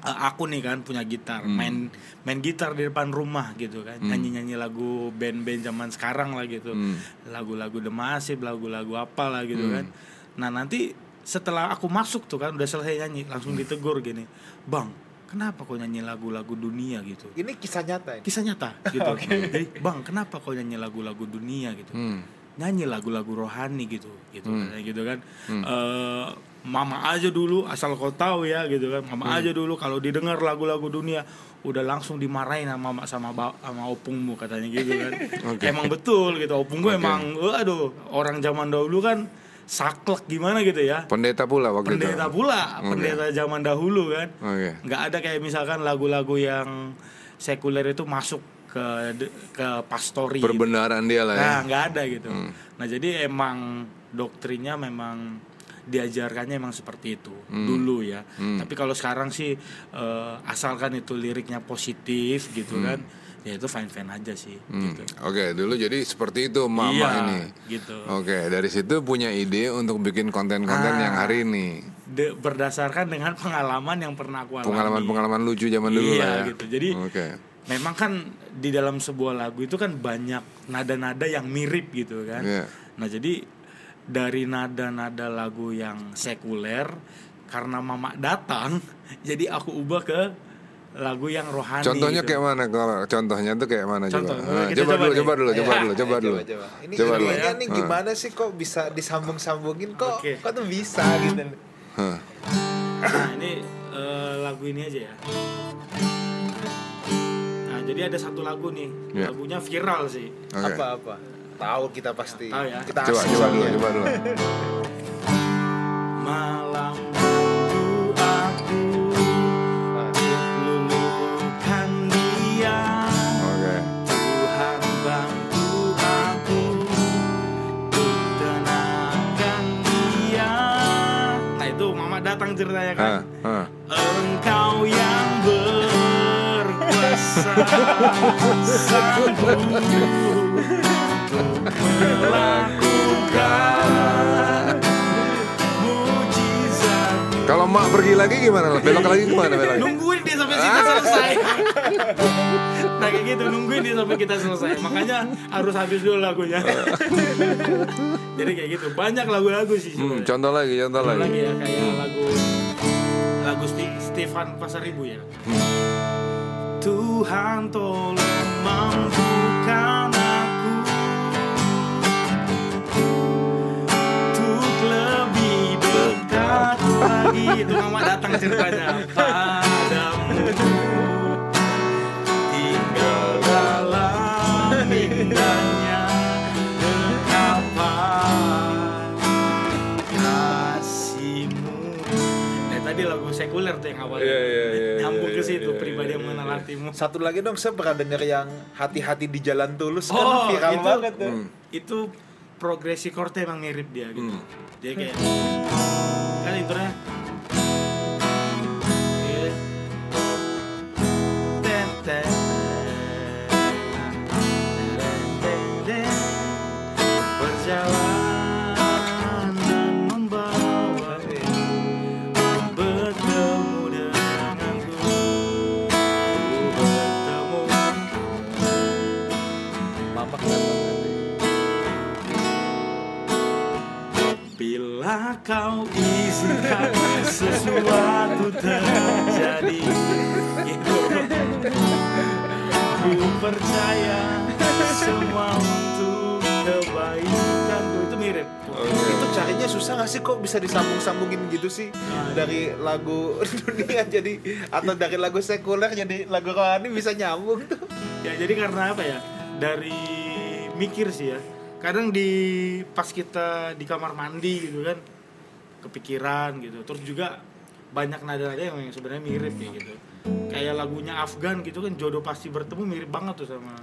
eh, aku nih kan punya gitar, Hmm. main main gitar di depan rumah gitu kan, nyanyi-nyanyi lagu band-band zaman sekarang lah gitu. Hmm. Lagu-lagu The Massive, lagu-lagu apa lah gitu kan. Nah, nanti setelah aku masuk tuh kan udah selesai nyanyi, langsung Hmm. ditegur gini. "Bang, kenapa kau nyanyi lagu-lagu dunia gitu?" Ini kisah nyata ya. Kisah nyata gitu. Jadi, "Bang, kenapa kau nyanyi lagu-lagu dunia gitu?" Hmm. nyanyi lagu-lagu rohani gitu gitu katanya gitu kan Eh, mama aja dulu asal kau tahu ya gitu kan mama aja dulu kalau didengar lagu-lagu dunia udah langsung dimarahin sama mama sama sama opungmu katanya gitu kan emang betul gitu opung gue Oke. emang aduh orang zaman dahulu kan saklek gimana gitu ya Pendeta pula waktu pendeta itu. pula Oke. pendeta zaman dahulu kan Oke. nggak ada kayak misalkan lagu-lagu yang sekuler itu masuk ke ke pastori gitu. Perbenaran dia lah ya. Nah, nggak ada gitu. Nah, jadi emang doktrinnya memang diajarkannya emang seperti itu dulu ya. Tapi kalau sekarang sih eh, asalkan itu liriknya positif gitu kan, ya itu fine fine aja sih. Hmm. Gitu. Oke, dulu jadi seperti itu mama Iya, ini. gitu. Oke, dari situ punya ide untuk bikin konten-konten Ah. yang hari ini. De- berdasarkan dengan pengalaman yang pernah aku alami. Pengalaman-pengalaman lucu zaman dulu Iya, lah ya. gitu. Jadi Oke. memang kan di dalam sebuah lagu itu kan banyak nada-nada yang mirip gitu kan. Iya. Nah jadi dari nada-nada lagu yang sekuler karena mama datang, jadi aku ubah ke lagu yang rohani. Contohnya gitu. kayak mana kalau contohnya tuh kayak mana Contoh, coba? boleh Nah, coba, coba dulu, coba dulu, coba dulu, coba dulu. coba. Ini Coba dulu. idenya nih Ah. gimana sih kok bisa disambung-sambungin kok Oke. kok tuh bisa gitu. Nah ini eh, lagu ini aja ya. Nah jadi ada satu lagu nih, Iya. lagunya viral sih. Oke. Apa-apa. Tahu kita pasti. Tahu ya. Kita Coba, coba dulu, coba dulu. ceritanya kan Hah, hah. Engkau yang berkuasa Sanggup melakukan Mujizat Kalau mak pergi lagi gimana? Belok lagi ke mana? Belok lagi? nungguin dia sampai kita selesai nah kayak gitu nungguin dia sampai kita selesai. Makanya harus habis dulu lagunya. Jadi kayak gitu banyak lagu-lagu sih Hmm, contoh lagi, contoh Contoh lagi. lagi ya kayak lagu lagu Sti- Stefan Pasaribu ya. Tuhan tolong mampukan aku Untuk lebih dekat lagi. Itu mama datang ceritanya. Padamu awalnya Iya, iya, iya, Nyambung ke iya, situ iya, pribadi iya, yang mengenal hatimu Satu lagi dong, saya pernah denger yang hati-hati di jalan tulus kan Oh viral itu, banget tuh. Hmm. itu progresi chordnya emang mirip dia gitu Hmm. Dia kayak Kan intronya sih kok bisa disambung-sambungin gitu sih? Dari lagu dunia jadi atau dari lagu sekuler jadi lagu rohani bisa nyambung tuh. Ya jadi karena apa ya? Dari mikir sih ya. Kadang di pas kita di kamar mandi gitu kan Kepikiran gitu. Terus juga banyak nada-nada yang sebenarnya mirip kayak gitu. Kayak lagunya Afgan gitu kan Jodoh pasti bertemu mirip banget tuh sama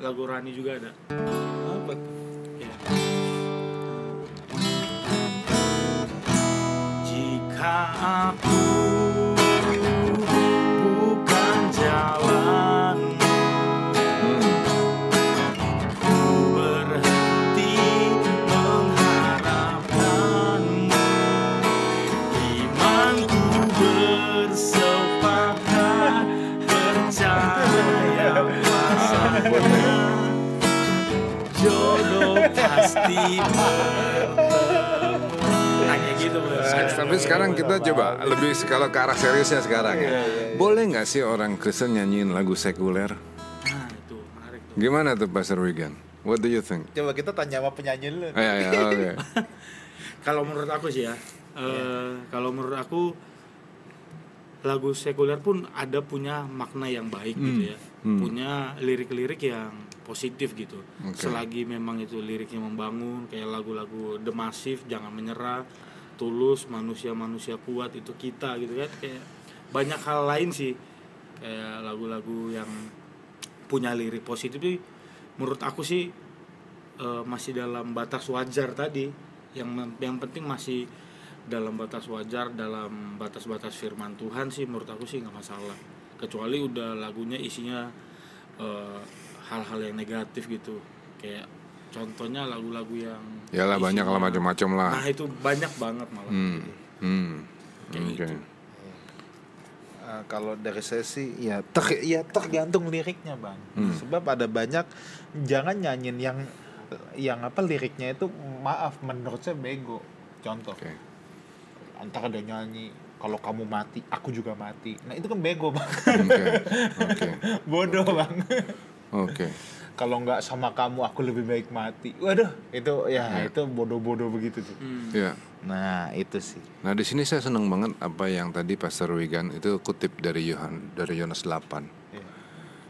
lagu Rani juga ada aku. Bukan jalanmu. Ku berhenti mengharapkanmu. Imanku bersepakat percaya pasangan. Jodoh pasti tapi sekarang kita coba lebih kalau ke arah seriusnya sekarang ya. Boleh nggak sih orang Kristen nyanyiin lagu sekuler? nah itu menarik tuh Gimana tuh Pastor Wigan? What do you think? Coba kita tanya sama penyanyi dulu. Eh, ya, oke. kalau menurut aku sih ya eh, kalau menurut aku lagu sekuler pun ada punya makna yang baik gitu ya punya lirik-lirik yang positif gitu Oke. selagi memang itu liriknya membangun kayak lagu-lagu The Massive jangan menyerah tulus manusia-manusia kuat itu kita gitu kan. Kayak banyak hal lain sih. Kayak lagu-lagu yang punya lirik positif itu menurut aku sih eh, masih dalam batas wajar tadi. Yang yang penting masih dalam batas wajar dalam batas-batas firman Tuhan sih menurut aku sih nggak masalah. Kecuali udah lagunya isinya eh, hal-hal yang negatif gitu. Kayak contohnya lagu-lagu yang Yalah banyak lah macam-macam lah. nah itu banyak banget malah Hmm. gitu. Hmm. Oke. gitu. Eh, kalau dari saya sih ya ter ya tergantung liriknya bang Hmm. sebab ada banyak jangan nyanyiin yang yang apa liriknya itu maaf menurut saya bego contoh Oke. antara ada nyanyi kalau kamu mati aku juga mati nah itu kan bego bang Oke. Oke. bodoh bang Oke. Kalau nggak sama kamu aku lebih baik mati waduh itu ya Ya. itu bodoh-bodoh begitu tuh Hmm. Ya. nah itu sih Nah di sini saya senang banget apa yang tadi Pastor Wigan itu kutip dari Yohan dari Yohanes 8. Iya.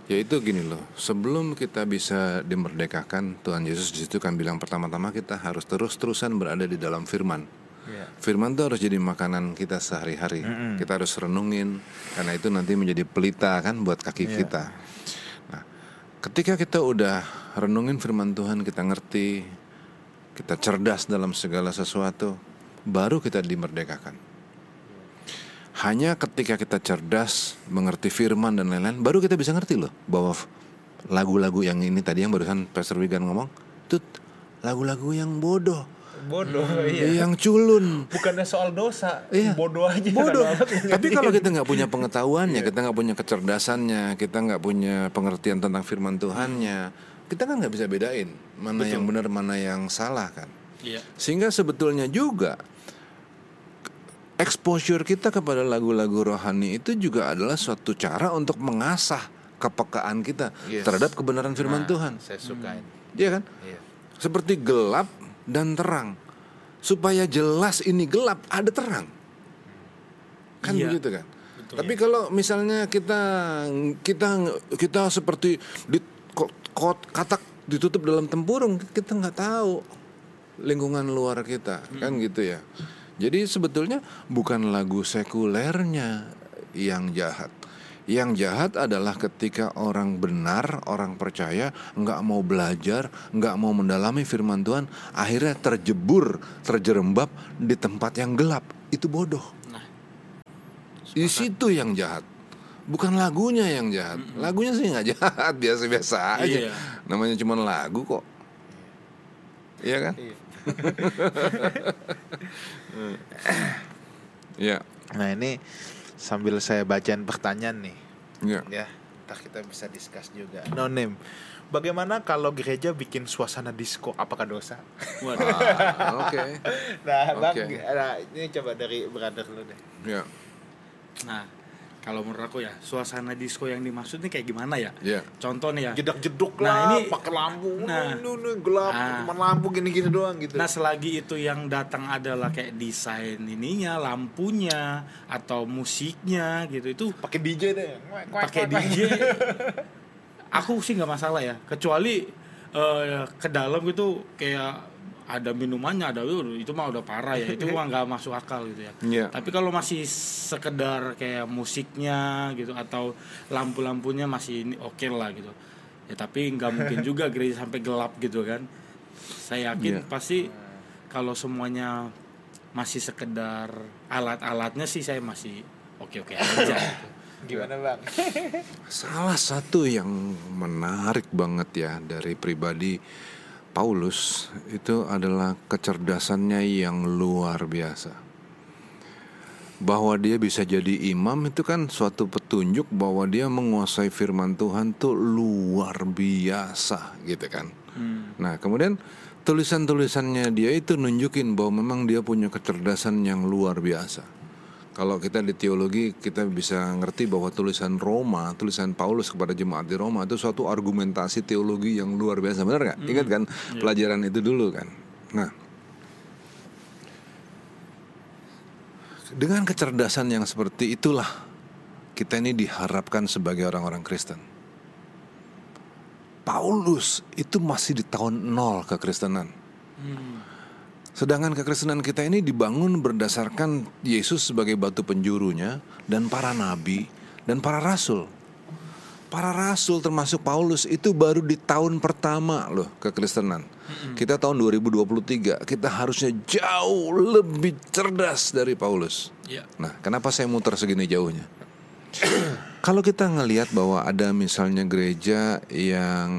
Yaitu gini loh, sebelum kita bisa dimerdekakan, Tuhan Yesus di situ kan bilang pertama-tama kita harus terus-terusan berada di dalam firman. Iya. Firman itu harus jadi makanan kita sehari-hari. Kita harus renungin karena itu nanti menjadi pelita kan buat kaki Iya. kita. Ketika kita udah renungin firman Tuhan, kita ngerti, kita cerdas dalam segala sesuatu, baru kita dimerdekakan. Hanya ketika kita cerdas, mengerti firman dan lain-lain, baru kita bisa ngerti loh bahwa lagu-lagu yang ini tadi yang barusan Pastor Wigan ngomong, itu lagu-lagu yang bodoh, bodoh iya yang culun, bukannya soal dosa Iya. bodoh aja bodoh. Tapi kalau kita nggak punya pengetahuannya, kita nggak punya kecerdasannya, kita nggak punya pengertian tentang firman Tuhannya, kita kan nggak bisa bedain mana yang benar, mana yang salah kan. Iya. Sehingga sebetulnya juga exposure kita kepada lagu-lagu rohani itu juga adalah suatu cara untuk mengasah kepekaan kita Yes. terhadap kebenaran firman Nah, Tuhan. saya sukain Iya kan? iya Seperti gelap dan terang. Supaya jelas ini gelap, ada terang. Kan Iya. begitu kan? Betul. Tapi kalau misalnya kita kita kita seperti di ko- ko- katak ditutup dalam tempurung, kita nggak tahu lingkungan luar kita, kan gitu ya. Jadi sebetulnya bukan lagu sekulernya yang jahat. Yang jahat adalah ketika orang benar, orang percaya, nggak mau belajar, nggak mau mendalami firman Tuhan, akhirnya terjebur, terjerembab di tempat yang gelap. Itu bodoh. Nah, Di situ yang jahat. Bukan lagunya yang jahat. Lagunya sih nggak jahat, biasa-biasa aja. Iya. Namanya cuma lagu kok. Iya kan? Iya. Iya. nah ini sambil saya bacain pertanyaan nih Iya. ya ntar kita bisa discuss juga no name bagaimana kalau gereja bikin suasana disco apakah dosa waduh. Ah, Oke. nah bang Oke. nah, ini coba dari brother lu deh Iya. Nah, kalau menurut aku ya, suasana disco yang dimaksud nih kayak gimana ya? Iya. Contoh nih ya. jedak jeduk Nah, lah ini- pakai lampu nah. nah, ini gelap Ah. cuma lampu gini gini doang gitu Nah, selagi itu yang datang adalah kayak desain ininya, lampunya atau musiknya gitu, itu pakai DJ deh pakai DJ. aku sih nggak masalah ya, kecuali eh, ke dalam gitu kayak ada minumannya, ada itu mah udah parah ya, itu mah nggak masuk akal gitu ya. Iya. Tapi kalau masih sekedar kayak musiknya gitu atau lampu-lampunya masih ini oke lah gitu. Ya tapi nggak mungkin juga gereja sampai gelap gitu kan. Saya yakin Iya. pasti kalau semuanya masih sekedar alat-alatnya sih saya masih oke-oke aja gitu. gimana bang Salah satu yang menarik banget ya dari pribadi Paulus itu adalah kecerdasannya yang luar biasa. Bahwa dia bisa jadi imam itu kan suatu petunjuk bahwa dia menguasai firman Tuhan tuh luar biasa gitu kan. Nah, kemudian tulisan-tulisannya dia itu nunjukin bahwa memang dia punya kecerdasan yang luar biasa. Kalau kita di teologi kita bisa ngerti bahwa tulisan Roma, tulisan Paulus kepada jemaat di Roma itu suatu argumentasi teologi yang luar biasa, benar nggak? Ingat kan pelajaran itu dulu kan? Nah, dengan kecerdasan yang seperti itulah kita ini diharapkan sebagai orang-orang Kristen. Paulus itu masih di tahun nol kekristenan. Sedangkan kekristenan kita ini dibangun berdasarkan Yesus sebagai batu penjurunya dan para nabi dan para rasul. Para rasul termasuk Paulus itu baru di tahun pertama loh kekristenan. Kita tahun 2023, kita harusnya jauh lebih cerdas dari Paulus. Iya. Nah, kenapa saya muter segini jauhnya? Kalau kita ngelihat bahwa ada misalnya gereja yang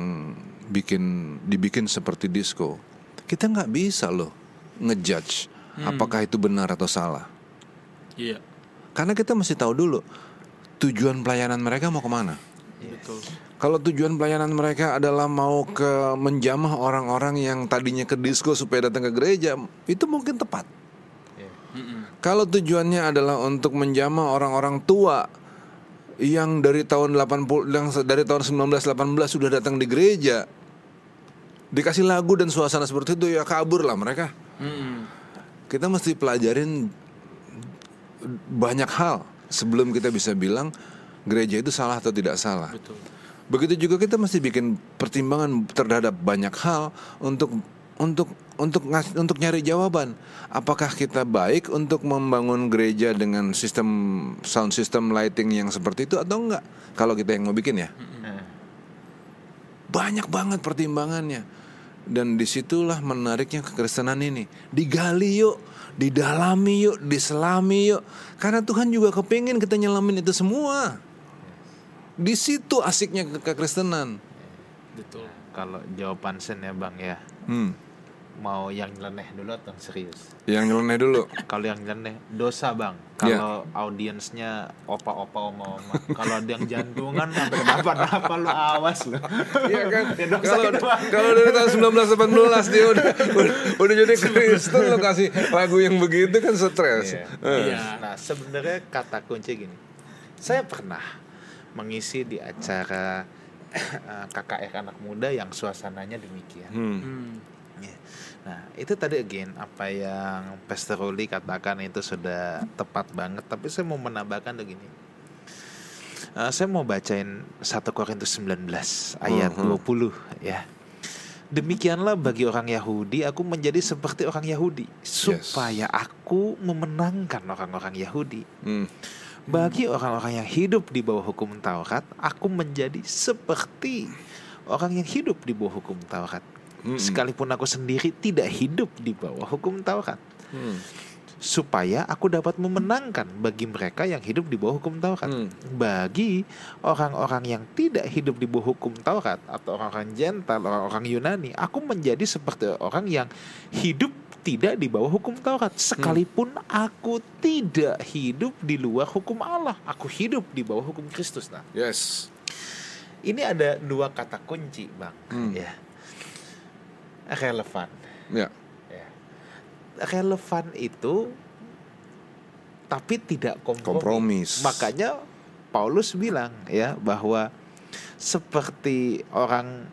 bikin dibikin seperti disco, kita nggak bisa loh ngejudge apakah itu benar atau salah. Iya. Karena kita mesti tahu dulu tujuan pelayanan mereka mau ke mana. Betul. Kalau tujuan pelayanan mereka adalah mau ke menjamah orang-orang yang tadinya ke disco supaya datang ke gereja, itu mungkin tepat. Kalau tujuannya adalah untuk menjamah orang-orang tua yang dari tahun 80 yang dari tahun 1918 sudah datang di gereja dikasih lagu dan suasana seperti itu ya kabur lah mereka. Mm-mm. Kita mesti pelajarin banyak hal sebelum kita bisa bilang gereja itu salah atau tidak salah. Betul. Begitu juga kita mesti bikin pertimbangan terhadap banyak hal untuk untuk untuk untuk nyari jawaban. Apakah kita baik untuk membangun gereja dengan sistem sound system lighting yang seperti itu atau enggak? Kalau kita yang mau bikin ya. Eh, Banyak banget pertimbangannya. Dan di situlah menariknya kekristenan ini. Digali yuk, didalami yuk, diselami yuk. Karena Tuhan juga kepingin kita nyelamin itu semua. Di situ asiknya ke- kekristenan. Betul. Kalau jawaban sen ya bang ya, Hmm. Mau yang nyeleneh dulu atau yang serius? Yang nyeleneh dulu. Kalau yang nyeleneh dosa bang. Ya. Kalau audiensnya opa-opa oma-oma. Kalau ada yang jantungan sampai kenapa-napa lu awas lu. Iya kan? Ya, dosa Kalau Bang. kalau dari tahun 1918 dia udah udah, udah jadi Kristen lo kasih lagu yang begitu kan stres. Iya. Eh. Iya. Nah sebenarnya kata kunci gini, saya pernah mengisi di acara eh, KKR anak muda yang suasananya demikian. Hmm. Hmm. Nah itu tadi again apa yang Pastor Ruli katakan itu sudah tepat banget. Tapi saya mau menambahkan begini. Eh, saya mau bacain 1 Korintus 19 ayat Mhm. 20 ya. Demikianlah bagi orang Yahudi aku menjadi seperti orang Yahudi supaya aku memenangkan orang-orang Yahudi. Hmm. Bagi orang-orang yang hidup di bawah hukum Taurat, aku menjadi seperti orang yang hidup di bawah hukum Taurat. Mm-mm. Sekalipun aku sendiri tidak hidup di bawah hukum Taurat, Hmm. supaya aku dapat memenangkan bagi mereka yang hidup di bawah hukum Taurat. Hmm. Bagi orang-orang yang tidak hidup di bawah hukum Taurat atau orang-orang Jental, orang-orang Yunani, aku menjadi seperti orang yang hidup tidak di bawah hukum Taurat. Sekalipun aku tidak hidup di luar hukum Allah, aku hidup di bawah hukum Kristus. Nah, Yes. ini ada dua kata kunci, Bang. Hmm. Ya. Relevan. Ya. Ya. Relevan itu tapi tidak kompromi. Kompromis. Makanya Paulus bilang ya bahwa seperti orang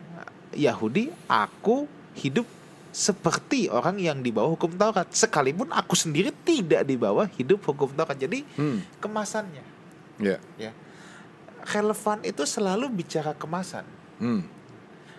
Yahudi, aku hidup seperti orang yang di bawah hukum Taurat. Sekalipun aku sendiri tidak di bawah hidup hukum Taurat. Jadi Hmm. kemasannya Ya. ya. Relevan itu selalu bicara kemasan. Hmm.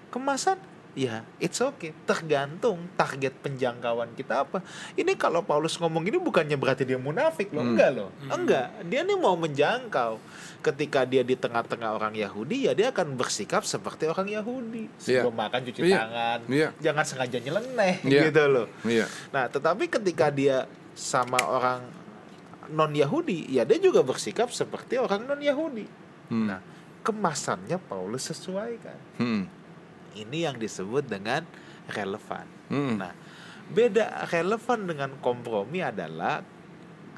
Kemasan ya it's okay tergantung target penjangkauan kita apa ini kalau Paulus ngomong ini bukannya berarti dia munafik loh Hmm. enggak loh enggak dia nih mau menjangkau ketika dia di tengah-tengah orang Yahudi ya dia akan bersikap seperti orang Yahudi Iya. sebelum makan cuci Iya. tangan Iya. jangan sengaja nyeleneh Iya. gitu loh Iya. nah tetapi ketika dia sama orang non Yahudi ya dia juga bersikap seperti orang non Yahudi Hmm. nah kemasannya Paulus sesuaikan Hmm. Ini yang disebut dengan relevan. Hmm. Nah, beda relevan dengan kompromi adalah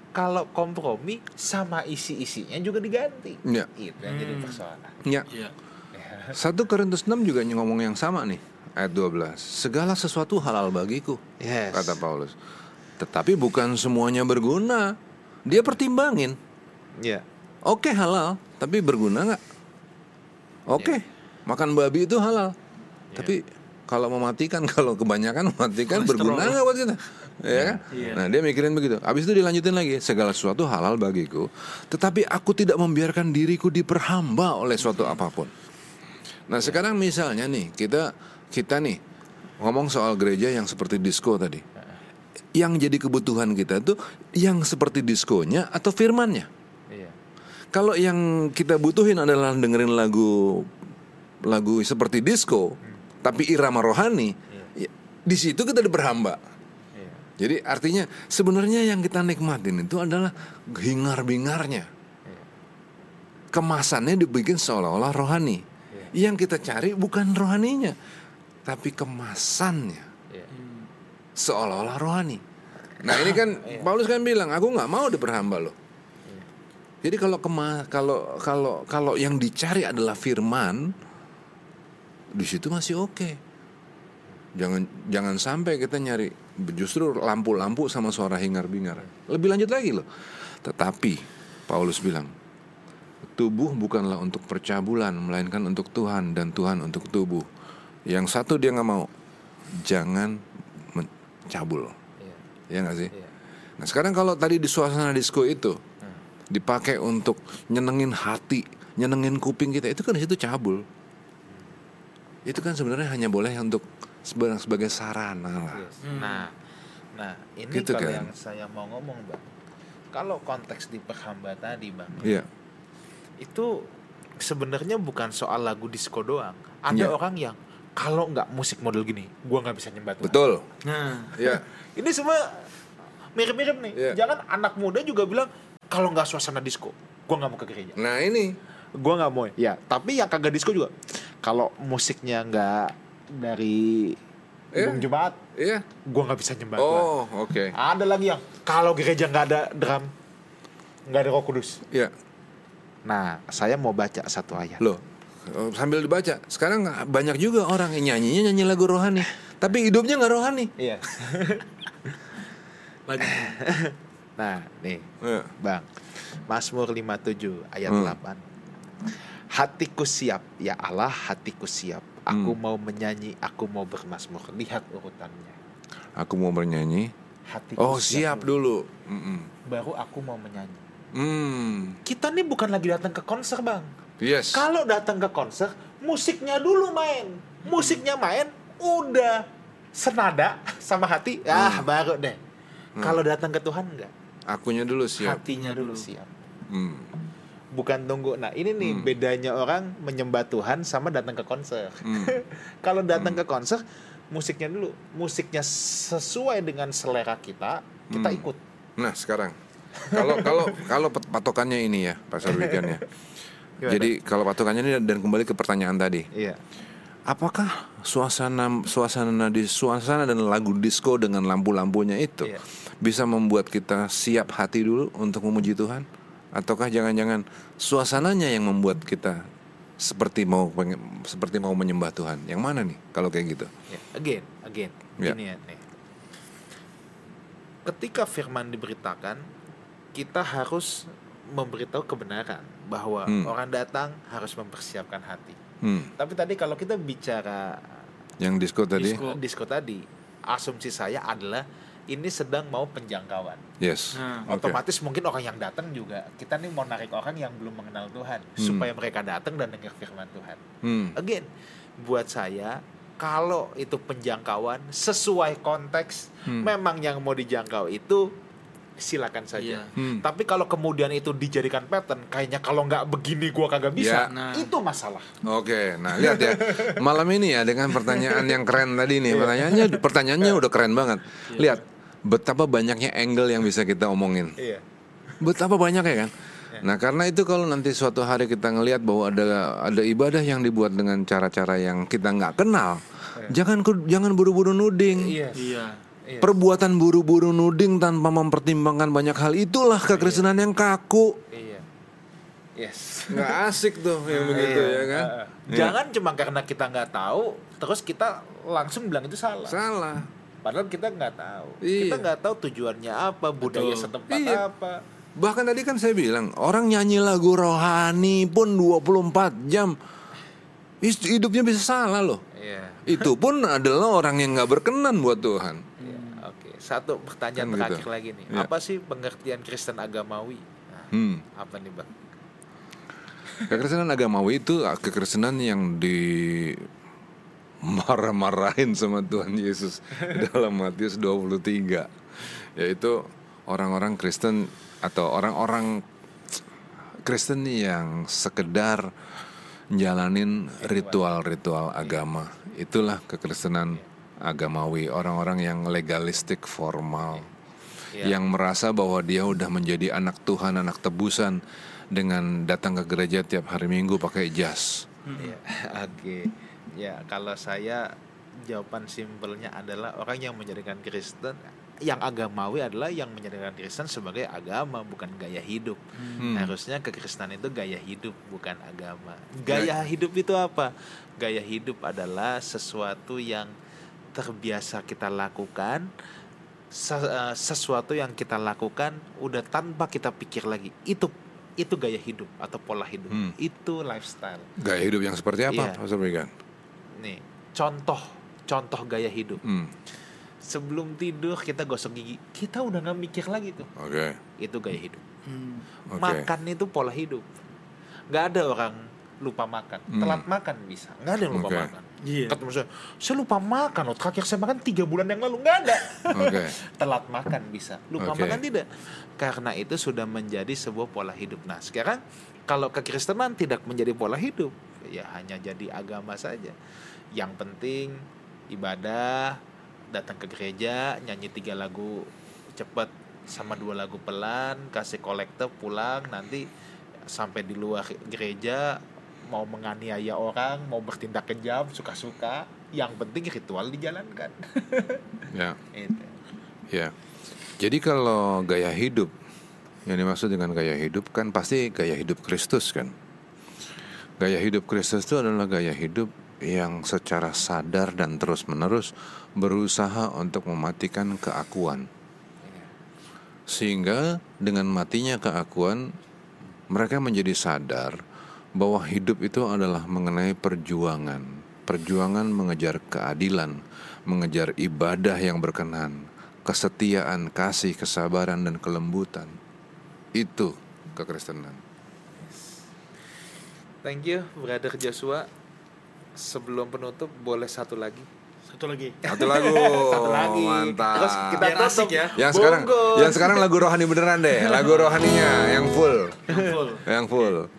kalau kompromi sama isi-isinya juga diganti. Ya. Itu yang jadi Hmm. persoalan. Ya. Iya. Satu Korintus 6 juga ngomong yang sama nih. ayat 12. Segala sesuatu halal bagiku, Yes. kata Paulus. Tetapi bukan semuanya berguna. Dia pertimbangin. Iya. Oke halal, tapi berguna nggak? Oke, makan babi itu halal. Tapi kalau mematikan, kalau kebanyakan mematikan berguna nggak buat kita? Ya kan? Iya. Nah dia mikirin begitu. Habis itu dilanjutin lagi. Segala sesuatu halal bagiku, tetapi aku tidak membiarkan diriku diperhamba oleh suatu apa pun. Nah sekarang misalnya nih kita kita nih ngomong soal gereja yang seperti disco tadi. Yang jadi kebutuhan kita tuh yang seperti diskonya atau firmannya. Iya. Kalau yang kita butuhin adalah dengerin lagu lagu seperti disco, tapi irama rohani, ya, di situ kita diperhamba. Iya. Jadi artinya sebenarnya yang kita nikmatin itu adalah hingar-bingarnya. Kemasannya dibikin seolah-olah rohani. Yang kita cari bukan rohaninya, tapi kemasannya Iya. seolah-olah rohani. Nah ini kan Paulus kan bilang aku nggak mau diperhamba loh. Jadi kalau kema kalau kalau kalau yang dicari adalah firman, di situ masih oke. Jangan jangan sampai kita nyari justru lampu-lampu sama suara hingar-bingar. Lebih lanjut lagi loh. Tetapi Paulus bilang tubuh bukanlah untuk percabulan melainkan untuk Tuhan dan Tuhan untuk tubuh. Yang satu dia nggak mau, jangan mencabul. Iya. Ya nggak sih? Iya. Nah sekarang kalau tadi di suasana disco itu dipakai untuk nyenengin hati, nyenengin kuping kita, itu kan di situ cabul. Itu kan sebenarnya hanya boleh untuk sebagai, sebagai sarana lah. Yes. Nah, nah ini Gitu kalau kan. yang saya mau ngomong bang, kalau konteks di perhamba tadi bang, Iya, itu sebenarnya bukan soal lagu disco doang. Ada Iya. orang yang kalau nggak musik model gini, gua nggak bisa nyembah Tuhan. betul. Nah, Iya, Ini semua mirip-mirip nih. Iya. Jangan anak muda juga bilang kalau nggak suasana disco, gua nggak mau ke gereja. nah ini Gua nggak mau. Ya, tapi yang kagak disco juga. Kalau musiknya nggak dari Iya. Bung Jumat, Iya. gua nggak bisa nyembah. Oh, oke. Ada lagi yang kalau gereja nggak ada drum, nggak ada roh kudus. Iya. Nah, saya mau baca satu ayat. Loh, eh, sambil dibaca. Sekarang banyak juga orang yang nyanyinya nyanyi lagu rohani, tapi hidupnya nggak rohani. Iya. banyak. Nah, nih, Iya. Bang. Mazmur 57 ayat Hmm. 8. Hatiku siap, ya Allah, hatiku siap. Aku Hmm. mau menyanyi, aku mau bermasmur. Lihat urutannya. Aku mau bernyanyi. Hatiku Oh, siap dulu. Mm-mm. Baru aku mau menyanyi. Hmm. Kita nih bukan lagi datang ke konser, Bang. Yes. Kalau datang ke konser, musiknya dulu main. Musiknya main, udah senada sama hati. Ah, baru deh. Kalau datang ke Tuhan enggak. Akunya dulu siap. Hatinya dulu. siap. Hmm. Bukan tunggu. Nah, ini nih Hmm. bedanya orang menyembah Tuhan sama datang ke konser. Hmm. Kalau datang ke konser, musiknya dulu. Musiknya sesuai dengan selera kita, kita Hmm. ikut. Nah sekarang kalau kalau kalau pat- patokannya ini ya Pastor Wigan ya. Gimana? Jadi kalau patokannya ini dan kembali ke pertanyaan tadi, Iya. apakah suasana suasana di suasana dan lagu disco dengan lampu-lampunya itu Iya. bisa membuat kita siap hati dulu untuk memuji Tuhan? Ataukah jangan-jangan suasananya yang membuat kita seperti mau pengen- seperti mau menyembah Tuhan? Yang mana nih kalau kayak gitu? Ya, again, again. Gini ya nih. Ketika firman diberitakan, kita harus memberitahu kebenaran bahwa Hmm. orang datang harus mempersiapkan hati. Hmm. Tapi tadi kalau kita bicara Yang disco tadi? Disco. disko tadi, asumsi saya adalah ini sedang mau penjangkauan. Yes. Oke. Otomatis mungkin orang yang datang juga kita nih mau narik orang yang belum mengenal Tuhan Hmm. supaya mereka datang dan dengar firman Tuhan. Hmm. Again, buat saya kalau itu penjangkauan sesuai konteks, Hmm. memang yang mau dijangkau itu silakan saja. Iya. Hmm. Tapi kalau kemudian itu dijadikan pattern, kayaknya kalau nggak begini gua kagak bisa, Ya. Nah. itu masalah. Oke, nah lihat ya malam ini ya dengan pertanyaan yang keren tadi nih pertanyaannya pertanyaannya udah keren banget. Lihat betapa banyaknya angle yang bisa kita omongin. Iya. Betapa banyak ya kan. Nah karena itu kalau nanti suatu hari kita ngelihat bahwa ada ada ibadah yang dibuat dengan cara-cara yang kita nggak kenal, jangan ku- jangan buru-buru nuding. Iya. Iya. Iya. Perbuatan buru-buru nuding tanpa mempertimbangkan banyak hal itulah kekristenan yang kaku. Iya. Yes. nggak asik tuh yang begitu Iya. ya kan Uh, Jangan cuma karena kita nggak tahu, terus kita langsung bilang itu salah. salah Padahal kita nggak tahu. Iya. Kita nggak taw tujuannya apa, budaya Betul. setempat Iya. apa. bahkan tadi kan saya bilang orang nyanyi lagu rohani pun 24 jam hidupnya bisa salah loh Iya. itu pun adalah orang yang nggak berkenan buat Tuhan Iya, satu pertanyaan Kan gitu. terakhir lagi nih. Iya. Apa sih pengertian Kristen agamawi? Nah, hmm. apa nih bang? Kekristenan agamawi itu ah, kekristenan yang di marah-marahin sama Tuhan Yesus dalam Matius 23 yaitu orang-orang Kristen atau orang-orang Kristen yang sekedar jalanin ritual-ritual agama itulah kekristenan agamawi orang-orang yang legalistik formal Iya. yang merasa bahwa dia udah menjadi anak Tuhan anak tebusan dengan datang ke gereja tiap hari Minggu pakai jas Iya, Oke, ya kalau saya jawaban simpelnya adalah orang yang menjadikan Kristen yang agamawi adalah yang menjadikan Kristen sebagai agama bukan gaya hidup. Hmm. Harusnya kekristenan itu gaya hidup bukan agama. Gaya hidup itu apa? Gaya hidup adalah sesuatu yang terbiasa kita lakukan eh, sesuatu yang kita lakukan udah tanpa kita pikir lagi. Itu itu gaya hidup atau pola hidup. Hmm. Itu lifestyle. Gaya hidup yang seperti apa. Pastor Wigan? Nih, contoh contoh gaya hidup. Hmm, Sebelum tidur kita gosok gigi, kita udah nggak mikir lagi tuh. Oke, Itu gaya hidup. Hmm. oke. Makan itu pola hidup. Nggak ada orang lupa makan. Hmm. Telat makan bisa. Nggak ada yang lupa Oke. makan. Iya. Kata saya, saya lupa makan loh. Terakhir saya makan tiga bulan yang lalu nggak ada. Oke. Telat makan bisa. Lupa Oke. makan tidak. Karena itu sudah menjadi sebuah pola hidup. Nah sekarang kalau kekristenan tidak menjadi pola hidup, ya hanya jadi agama saja. Yang penting ibadah, datang ke gereja, nyanyi tiga lagu cepat sama dua lagu pelan, kasih kolektor pulang, nanti sampai di luar gereja mau menganiaya orang, mau bertindak kejam, suka-suka. Yang penting ritual dijalankan. Ya, Itu. ya. Jadi kalau gaya hidup yang dimaksud dengan gaya hidup kan pasti gaya hidup Kristus kan. Gaya hidup Kristus itu adalah gaya hidup yang secara sadar dan terus-menerus berusaha untuk mematikan keakuan. Sehingga dengan matinya keakuan mereka menjadi sadar bahwa hidup itu adalah mengenai perjuangan. Perjuangan mengejar keadilan, mengejar ibadah yang berkenan, kesetiaan, kasih, kesabaran dan kelembutan. Itu kekristenan. Thank you, Brother Joshua. Sebelum penutup, boleh satu lagi. Satu lagi. Satu lagu. Satu lagi. Mantap. Terus kita Biar tutup asik ya. yang sekarang Bungkus. yang sekarang lagu rohani beneran deh. Lagu rohaninya yang full. Yang full. Yang full. Lagu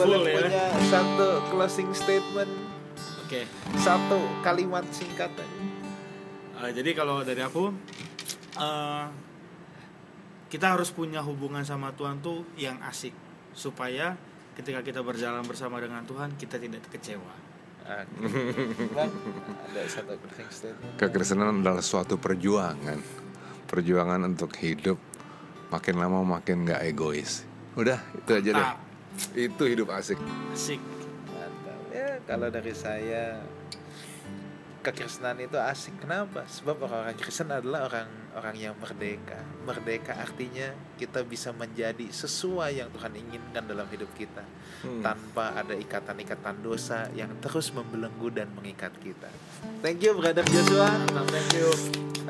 Boleh Full ya. punya satu closing statement, Oke satu kalimat singkat aja. Uh, jadi kalau dari aku uh, kita harus punya hubungan sama Tuhan tuh yang asik supaya ketika kita berjalan bersama dengan Tuhan kita tidak kecewa. Oke. Bang, ada satu closing statement. Kekristenan adalah suatu perjuangan. Perjuangan untuk hidup makin lama makin nggak egois. Udah, itu aja deh. Itu hidup asik. Asik. Mantap. Ya, kalau dari saya kekristenan itu asik. Kenapa? Sebab orang-orang Kristen adalah orang-orang yang merdeka. Merdeka artinya kita bisa menjadi sesuai yang Tuhan inginkan dalam hidup kita. Hmm. Tanpa ada ikatan-ikatan dosa yang terus membelenggu dan mengikat kita. Thank you, Brother Joshua. Thank you.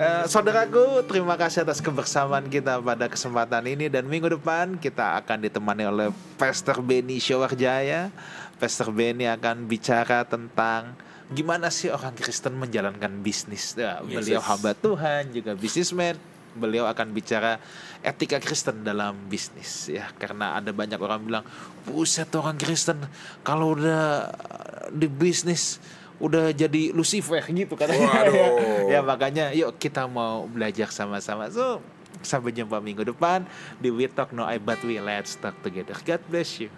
Eh, saudaraku, terima kasih atas kebersamaan kita pada kesempatan ini dan minggu depan kita akan ditemani oleh Pastor Benny Syawarjaya. Pastor Benny akan bicara tentang gimana sih orang Kristen menjalankan bisnis. Ya, beliau hamba Tuhan, juga bisnismen. Beliau akan bicara etika Kristen dalam bisnis ya karena ada banyak orang bilang, "Buset orang Kristen kalau udah di bisnis udah jadi Lucifer gitu katanya. Ya makanya yuk kita mau belajar sama-sama. So sampai jumpa minggu depan di We Talk No I But We Let's Talk Together. God bless you.